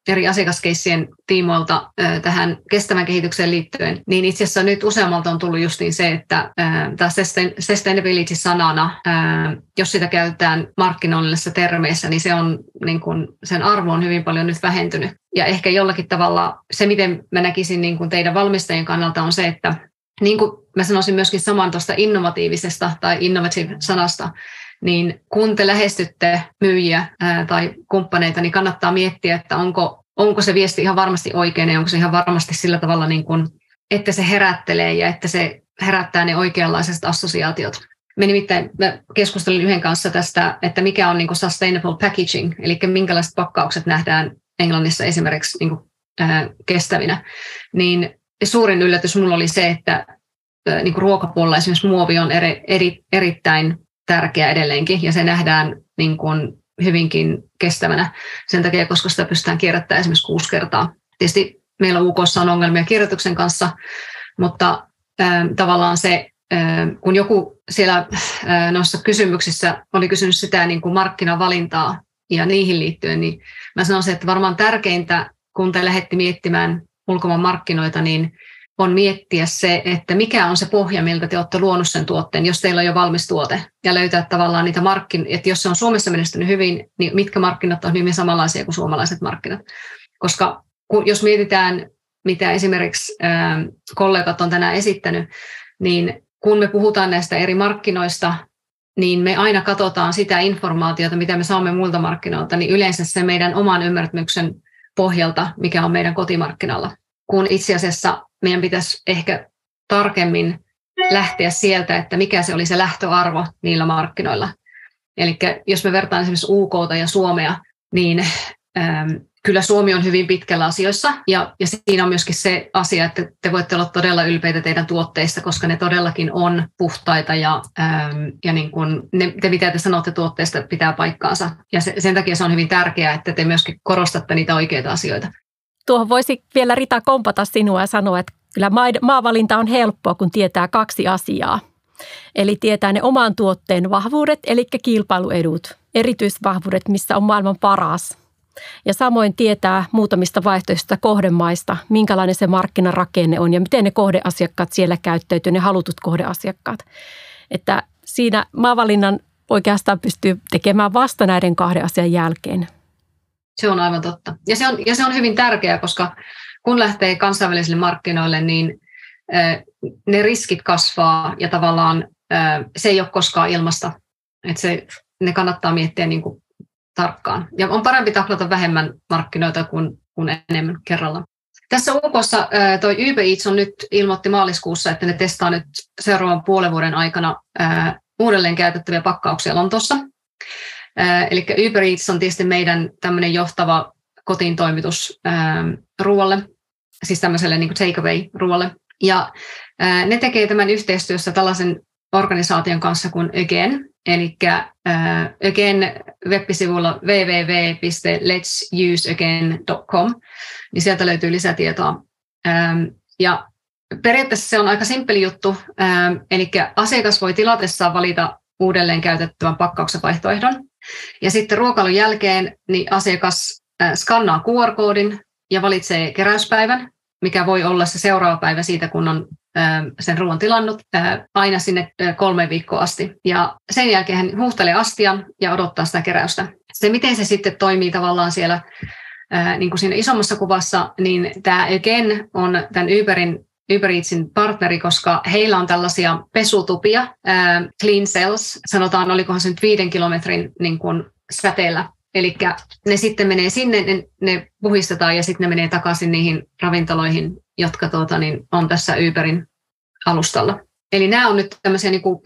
eri asiakaskeissien tiimoilta tähän kestävän kehitykseen liittyen, niin itse asiassa nyt useammalta on tullut justiin se, että tämä sustainability-sanana, jos sitä käytetään markkinoillisissa termeissä, niin se on, niin kuin, sen arvo on hyvin paljon nyt vähentynyt. Ja ehkä jollakin tavalla se, miten mä näkisin niin kuin teidän valmistajien kannalta, on se, että niin kuin mä sanoisin myöskin saman tuosta innovatiivisesta tai innovative-sanasta, niin kun te lähestytte myyjiä tai kumppaneita, niin kannattaa miettiä, että onko, onko se viesti ihan varmasti oikein ja onko se ihan varmasti sillä tavalla, niin kuin, että se herättelee ja että se herättää ne oikeanlaiset assosiaatiot. Me nimittäin mä keskustelin yhden kanssa tästä, että mikä on niin kuin sustainable packaging, eli minkälaiset pakkaukset nähdään Englannissa esimerkiksi niin kuin, ää, kestävinä. Niin suurin yllätys minulla oli se, että niin kuin ruokapuolella esimerkiksi muovi on eri, eri, erittäin tärkeä edelleenkin ja se nähdään niin kuin hyvinkin kestävänä sen takia, koska sitä pystytään kierrättämään esimerkiksi kuusi kertaa. Tietysti meillä UK on ongelmia kirjoituksen kanssa, mutta äh, tavallaan se, äh, kun joku siellä äh, noissa kysymyksissä oli kysynyt sitä niin kuin markkinavalintaa ja niihin liittyen, niin mä sanoisin, että varmaan tärkeintä, kun te lähdette miettimään ulkomaan markkinoita, niin on miettiä se, että mikä on se pohja, miltä te olette luonut sen tuotteen, jos teillä on jo valmis tuote, ja löytää tavallaan niitä markkinoita, että jos se on Suomessa menestynyt hyvin, niin mitkä markkinat on hyvin samanlaisia kuin suomalaiset markkinat. Koska kun, jos mietitään, mitä esimerkiksi ää, kollegat on tänään esittänyt, niin kun me puhutaan näistä eri markkinoista, niin me aina katsotaan sitä informaatiota, mitä me saamme muilta markkinoilta, niin yleensä se meidän oman ymmärryksen pohjalta, mikä on meidän kotimarkkinalla kun itse asiassa meidän pitäisi ehkä tarkemmin lähteä sieltä, että mikä se oli se lähtöarvo niillä markkinoilla. Eli jos me vertaan esimerkiksi UK ja Suomea, niin ähm, kyllä Suomi on hyvin pitkällä asioissa ja, ja siinä on myöskin se asia, että te voitte olla todella ylpeitä teidän tuotteista, koska ne todellakin on puhtaita ja, ähm, ja niin kun ne, te mitä te sanotte tuotteista pitää paikkaansa. Ja se, sen takia se on hyvin tärkeää, että te myöskin korostatte niitä oikeita asioita. Tuohon voisi vielä Rita kompata sinua ja sanoa, että kyllä maavalinta on helppoa, kun tietää kaksi asiaa. Eli tietää ne oman tuotteen vahvuudet, eli kilpailuedut, erityisvahvuudet, missä on maailman paras. Ja samoin tietää muutamista vaihtoehtoisista kohdemaista, minkälainen se markkinarakenne on ja miten ne kohdeasiakkaat siellä käyttäytyy, ne halutut kohdeasiakkaat. Että siinä maavalinnan oikeastaan pystyy tekemään vasta näiden kahden asian jälkeen. Se on aivan totta. Ja se on, ja se on hyvin tärkeää, koska kun lähtee kansainvälisille markkinoille, niin ne riskit kasvaa ja tavallaan se ei ole koskaan ilmasta. Että se, ne kannattaa miettiä niin kuin tarkkaan. Ja on parempi taklata vähemmän markkinoita kuin, kuin enemmän kerralla. Tässä UKssa tuo Uber Eats on nyt ilmoitti maaliskuussa, että ne testaa nyt seuraavan puolen vuoden aikana uudelleen käytettäviä pakkauksia Lontossa. Eli Uber Eats on tietysti meidän tämmöinen johtava kotiin toimitus ruoalle, siis tämmöiselle niin takeaway-ruoalle. Ja ne tekee tämän yhteistyössä tällaisen organisaation kanssa kuin Again, eli Again web-sivulla www.let'suseagain.com, niin sieltä löytyy lisätietoa. Ja periaatteessa se on aika simppeli juttu, eli asiakas voi tilatessaan valita uudelleen käytettävän pakkauksen vaihtoehdon. Ja sitten ruokailun jälkeen niin asiakas skannaa QR-koodin ja valitsee keräyspäivän, mikä voi olla se seuraava päivä siitä, kun on sen ruoan tilannut aina sinne kolme viikkoa asti. Ja sen jälkeen hän huuhtelee astian ja odottaa sitä keräystä. Se, miten se sitten toimii tavallaan siellä niin kuin siinä isommassa kuvassa, niin tämä Again on tämän Uberin Uber Eatsin partneri, koska heillä on tällaisia pesutupia, clean cells, sanotaan olikohan se nyt viiden kilometrin niin kuin säteellä. Eli ne sitten menee sinne, ne, ne puhistetaan ja sitten ne menee takaisin niihin ravintoloihin, jotka tuota, niin on tässä Uberin alustalla. Eli nämä on nyt tämmöisiä niin kuin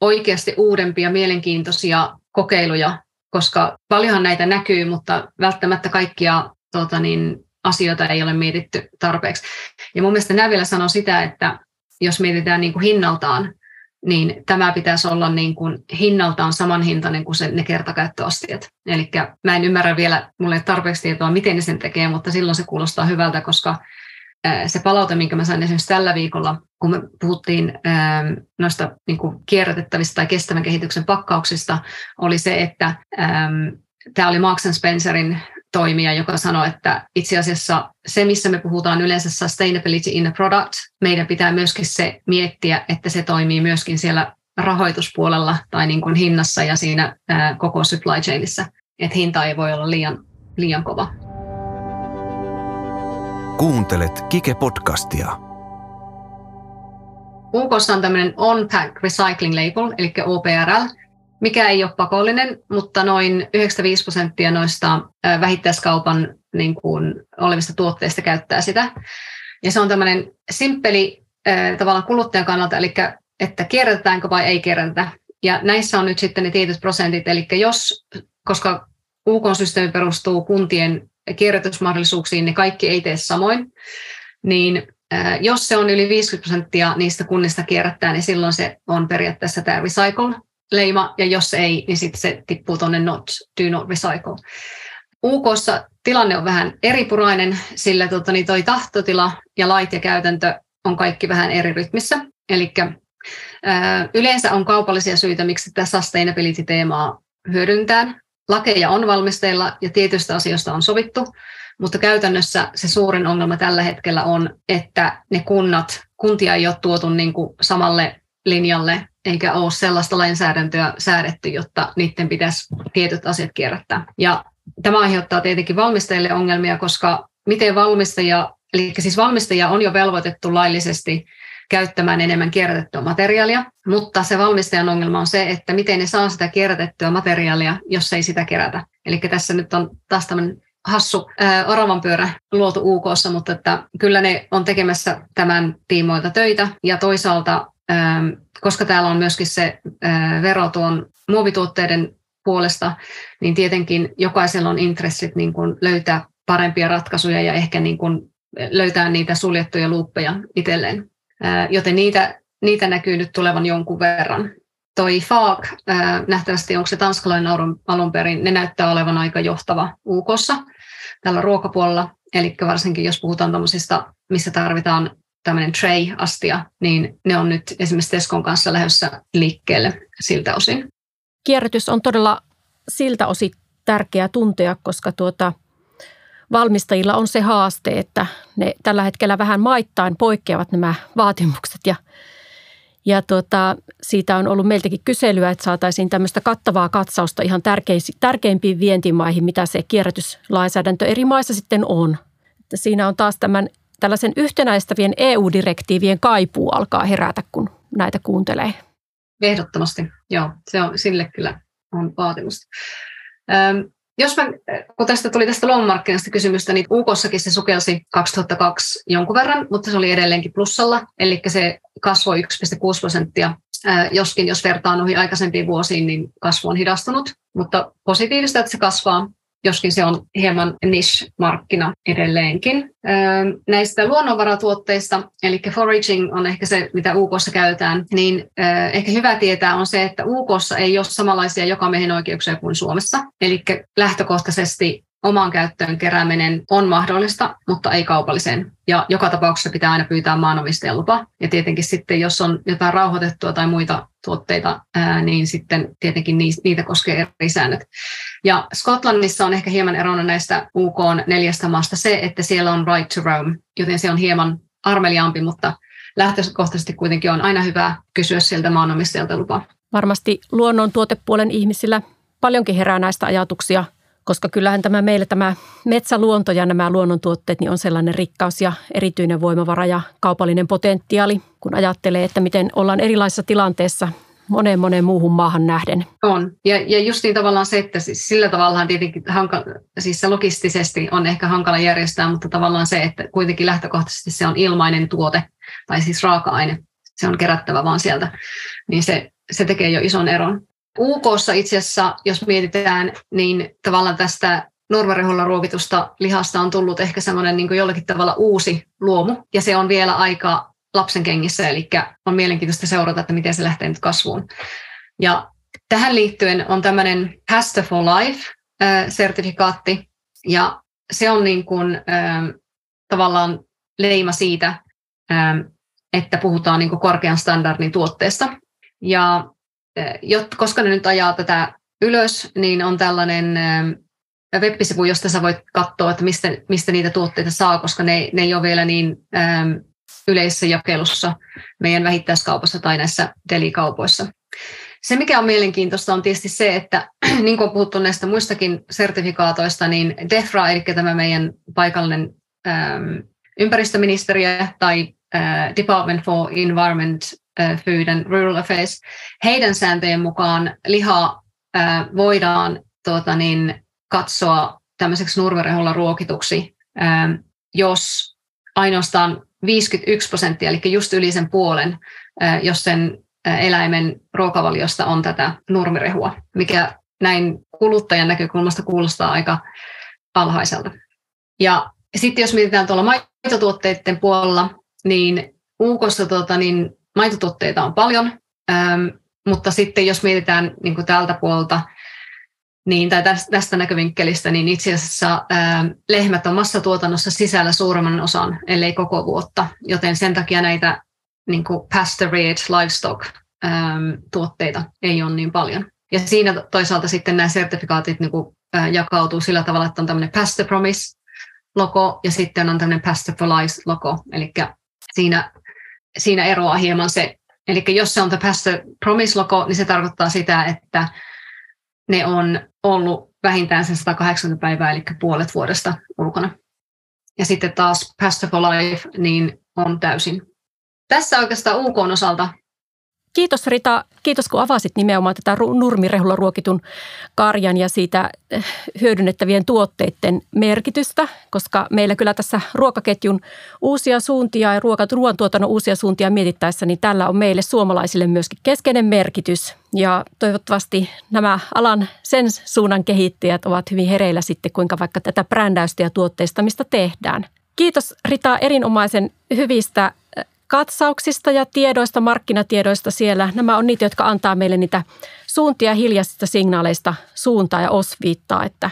oikeasti uudempia, mielenkiintoisia kokeiluja, koska paljonhan näitä näkyy, mutta välttämättä kaikkia tuota, niin, asioita ei ole mietitty tarpeeksi. Ja mun mielestä nämä vielä sanoo sitä, että jos mietitään niin kuin hinnaltaan, niin tämä pitäisi olla niin kuin hinnaltaan samanhintainen kuin se, ne kertakäyttöastiat. Eli mä en ymmärrä vielä, mulle ei tarpeeksi tietoa, miten ne sen tekee, mutta silloin se kuulostaa hyvältä, koska se palaute, minkä mä sain esimerkiksi tällä viikolla, kun me puhuttiin noista niin kuin kierrätettävistä tai kestävän kehityksen pakkauksista, oli se, että tämä oli Marks Spencerin toimija, joka sanoi, että itse asiassa se, missä me puhutaan yleensä sustainability in a product, meidän pitää myöskin se miettiä, että se toimii myöskin siellä rahoituspuolella tai niin kuin hinnassa ja siinä koko supply chainissa, että hinta ei voi olla liian, liian kova. Kuuntelet Kike-podcastia. UK on tämmöinen on-pack recycling label, eli OPRL, mikä ei ole pakollinen, mutta noin 95 prosenttia noista vähittäiskaupan niin kuin, olevista tuotteista käyttää sitä. Ja se on tämmöinen simppeli tavallaan kuluttajan kannalta, eli että kierrätetäänkö vai ei kierrätetä. Ja näissä on nyt sitten ne tietyt prosentit, eli jos, koska UK-systeemi perustuu kuntien kierrätysmahdollisuuksiin, niin kaikki ei tee samoin, niin jos se on yli 50 prosenttia niistä kunnista kierrättää, niin silloin se on periaatteessa tämä recycle leima, ja jos ei, niin sitten se tippuu tuonne not, do not recycle. UKssa tilanne on vähän eripurainen, sillä tota, niin toi tahtotila ja lait ja käytäntö on kaikki vähän eri rytmissä. Eli yleensä on kaupallisia syitä, miksi tätä sustainability-teemaa hyödyntää. Lakeja on valmisteilla ja tietystä asioista on sovittu, mutta käytännössä se suurin ongelma tällä hetkellä on, että ne kunnat, kuntia ei ole tuotu niin kuin samalle linjalle eikä ole sellaista lainsäädäntöä säädetty, jotta niiden pitäisi tietyt asiat kierrättää. Ja tämä aiheuttaa tietenkin valmistajille ongelmia, koska miten valmistaja, eli siis valmistaja on jo velvoitettu laillisesti käyttämään enemmän kierrätettyä materiaalia, mutta se valmistajan ongelma on se, että miten ne saa sitä kierrätettyä materiaalia, jos ei sitä kerätä. Eli tässä nyt on taas tämmöinen hassu oravan pyörä luotu UK, mutta että kyllä ne on tekemässä tämän tiimoilta töitä ja toisaalta koska täällä on myöskin se vero tuon muovituotteiden puolesta, niin tietenkin jokaisella on intressit niin kuin löytää parempia ratkaisuja ja ehkä niin kuin löytää niitä suljettuja luuppeja itselleen. Joten niitä, niitä näkyy nyt tulevan jonkun verran. Toi FAAK, nähtävästi onko se tanskalainen alun perin, ne näyttää olevan aika johtava UKssa tällä ruokapuolella. Eli varsinkin jos puhutaan tämmöisistä, missä tarvitaan tämmöinen tray-astia, niin ne on nyt esimerkiksi Teskon kanssa lähdössä liikkeelle siltä osin. Kierrätys on todella siltä osin tärkeää tuntea, koska tuota, valmistajilla on se haaste, että ne tällä hetkellä vähän maittain poikkeavat nämä vaatimukset ja ja tuota, siitä on ollut meiltäkin kyselyä, että saataisiin tämmöistä kattavaa katsausta ihan tärkeimpiin vientimaihin, mitä se kierrätyslainsäädäntö eri maissa sitten on. Että siinä on taas tämän tällaisen yhtenäistävien EU-direktiivien kaipuu alkaa herätä, kun näitä kuuntelee. Ehdottomasti, joo. Se on, sille kyllä on vaatimusta. Öm, jos mä, kun tästä tuli tästä lomamarkkinasta kysymystä, niin UKssakin se sukelsi 2002 jonkun verran, mutta se oli edelleenkin plussalla, eli se kasvoi 1,6 prosenttia. Joskin jos vertaa noihin aikaisempiin vuosiin, niin kasvu on hidastunut, mutta positiivista, että se kasvaa joskin se on hieman niche-markkina edelleenkin. Näistä luonnonvaratuotteista, eli foraging on ehkä se, mitä UKssa käytetään, niin ehkä hyvä tietää on se, että UKssa ei ole samanlaisia jokamiehen oikeuksia kuin Suomessa. Eli lähtökohtaisesti omaan käyttöön kerääminen on mahdollista, mutta ei kaupalliseen. Ja joka tapauksessa pitää aina pyytää maanomistajan lupa. Ja tietenkin sitten, jos on jotain rauhoitettua tai muita tuotteita, ää, niin sitten tietenkin niitä koskee eri säännöt. Ja Skotlannissa on ehkä hieman erona näistä UK neljästä maasta se, että siellä on right to roam, joten se on hieman armeliaampi, mutta lähtökohtaisesti kuitenkin on aina hyvä kysyä sieltä maanomistajalta lupa. Varmasti luonnontuotepuolen ihmisillä paljonkin herää näistä ajatuksia – koska kyllähän tämä meille tämä metsäluonto ja nämä luonnontuotteet niin on sellainen rikkaus ja erityinen voimavara ja kaupallinen potentiaali, kun ajattelee, että miten ollaan erilaisissa tilanteissa moneen moneen muuhun maahan nähden. On. Ja, ja just niin tavallaan se, että siis sillä tavallaan tietenkin hankala, siis se logistisesti on ehkä hankala järjestää, mutta tavallaan se, että kuitenkin lähtökohtaisesti se on ilmainen tuote tai siis raaka-aine, se on kerättävä vaan sieltä, niin se, se tekee jo ison eron. UKssa itse asiassa, jos mietitään, niin tavallaan tästä normareholla ruokitusta lihasta on tullut ehkä semmoinen niin jollakin tavalla uusi luomu, ja se on vielä aika lapsen kengissä, eli on mielenkiintoista seurata, että miten se lähtee nyt kasvuun. Ja tähän liittyen on tämmöinen Pastor for Life-sertifikaatti, ja se on niin kuin, tavallaan leima siitä, että puhutaan niin kuin korkean standardin tuotteesta. Ja koska ne nyt ajaa tätä ylös, niin on tällainen web-sivu, josta sä voit katsoa, että mistä, mistä niitä tuotteita saa, koska ne, ne ei ole vielä niin yleisessä jakelussa meidän vähittäiskaupassa tai näissä delikaupoissa. Se, mikä on mielenkiintoista, on tietysti se, että niin kuin on puhuttu näistä muistakin sertifikaatoista, niin DEFRA, eli tämä meidän paikallinen äm, ympäristöministeriö tai äh, Department for Environment, Food and Rural Affairs, heidän sääntöjen mukaan liha voidaan tuota, niin, katsoa tämmöiseksi nurmereholla ruokituksi, jos ainoastaan 51 prosenttia, eli just yli sen puolen, jos sen eläimen ruokavaliosta on tätä nurmirehua, mikä näin kuluttajan näkökulmasta kuulostaa aika alhaiselta. Ja sitten jos mietitään tuolla maitotuotteiden puolella, niin UKossa tuota, niin maitotuotteita on paljon, ähm, mutta sitten jos mietitään niin kuin tältä puolta, niin, tai tästä näkövinkkelistä, niin itse asiassa ää, lehmät on massatuotannossa sisällä suuremman osan, ellei koko vuotta, joten sen takia näitä niin kuin pastored livestock ää, tuotteita ei ole niin paljon. Ja siinä toisaalta sitten nämä sertifikaatit niin kuin, ää, jakautuu sillä tavalla, että on tämmöinen Pastor Promise-logo ja sitten on tämmöinen Pastor for Life-logo, eli siinä, siinä eroaa hieman se, eli jos se on the Pastor Promise-logo, niin se tarkoittaa sitä, että ne on ollut vähintään sen 180 päivää, eli puolet vuodesta ulkona. Ja sitten taas Pastor for Life niin on täysin. Tässä oikeastaan UK osalta Kiitos Rita. Kiitos kun avasit nimenomaan tätä nurmirehulla ruokitun karjan ja siitä eh, hyödynnettävien tuotteiden merkitystä, koska meillä kyllä tässä ruokaketjun uusia suuntia ja ruoantuotannon uusia suuntia mietittäessä, niin tällä on meille suomalaisille myöskin keskeinen merkitys. Ja toivottavasti nämä alan sen suunnan kehittäjät ovat hyvin hereillä sitten, kuinka vaikka tätä brändäystä ja tuotteistamista tehdään. Kiitos Rita erinomaisen hyvistä katsauksista ja tiedoista, markkinatiedoista siellä. Nämä on niitä, jotka antaa meille niitä suuntia hiljaisista signaaleista suuntaa ja osviittaa, että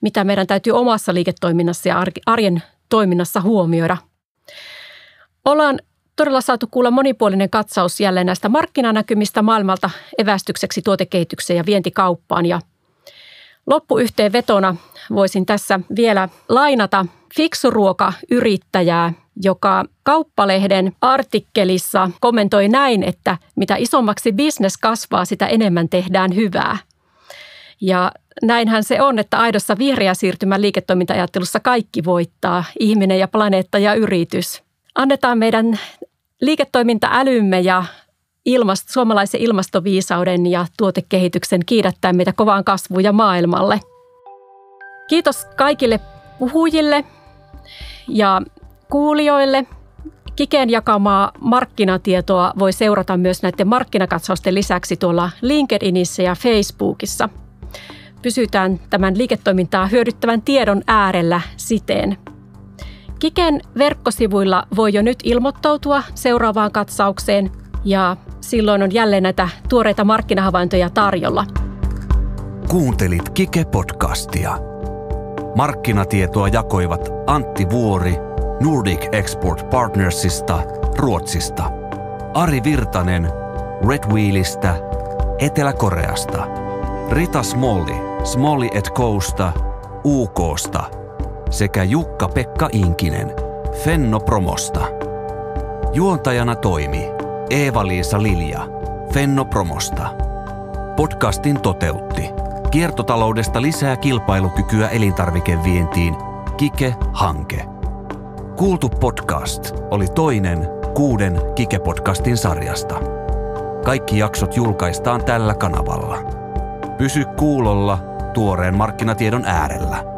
mitä meidän täytyy omassa liiketoiminnassa ja arjen toiminnassa huomioida. Ollaan todella saatu kuulla monipuolinen katsaus jälleen näistä markkinanäkymistä maailmalta evästykseksi tuotekehitykseen ja vientikauppaan. Ja loppuyhteenvetona voisin tässä vielä lainata fiksuruoka-yrittäjää, joka kauppalehden artikkelissa kommentoi näin, että mitä isommaksi bisnes kasvaa, sitä enemmän tehdään hyvää. Ja näinhän se on, että aidossa vihreä siirtymän liiketoiminta-ajattelussa kaikki voittaa, ihminen ja planeetta ja yritys. Annetaan meidän liiketoiminta-älymme ja ilmast, suomalaisen ilmastoviisauden ja tuotekehityksen kiidättää meitä kovaan kasvuun ja maailmalle. Kiitos kaikille puhujille ja kuulijoille. Kiken jakamaa markkinatietoa voi seurata myös näiden markkinakatsausten lisäksi tuolla LinkedInissä ja Facebookissa. Pysytään tämän liiketoimintaa hyödyttävän tiedon äärellä siteen. Kiken verkkosivuilla voi jo nyt ilmoittautua seuraavaan katsaukseen ja silloin on jälleen näitä tuoreita markkinahavaintoja tarjolla. Kuuntelit Kike-podcastia. Markkinatietoa jakoivat Antti Vuori – Nordic Export Partnersista Ruotsista. Ari Virtanen Red Wheelistä Etelä-Koreasta. Rita Smolli Smolli et Coasta UKsta sekä Jukka-Pekka Inkinen Fenno Promosta. Juontajana toimi Eeva-Liisa Lilja Fenno Promosta. Podcastin toteutti Kiertotaloudesta lisää kilpailukykyä elintarvikevientiin Kike-hanke. Kuultu podcast oli toinen kuuden Kike-podcastin sarjasta. Kaikki jaksot julkaistaan tällä kanavalla. Pysy kuulolla tuoreen markkinatiedon äärellä.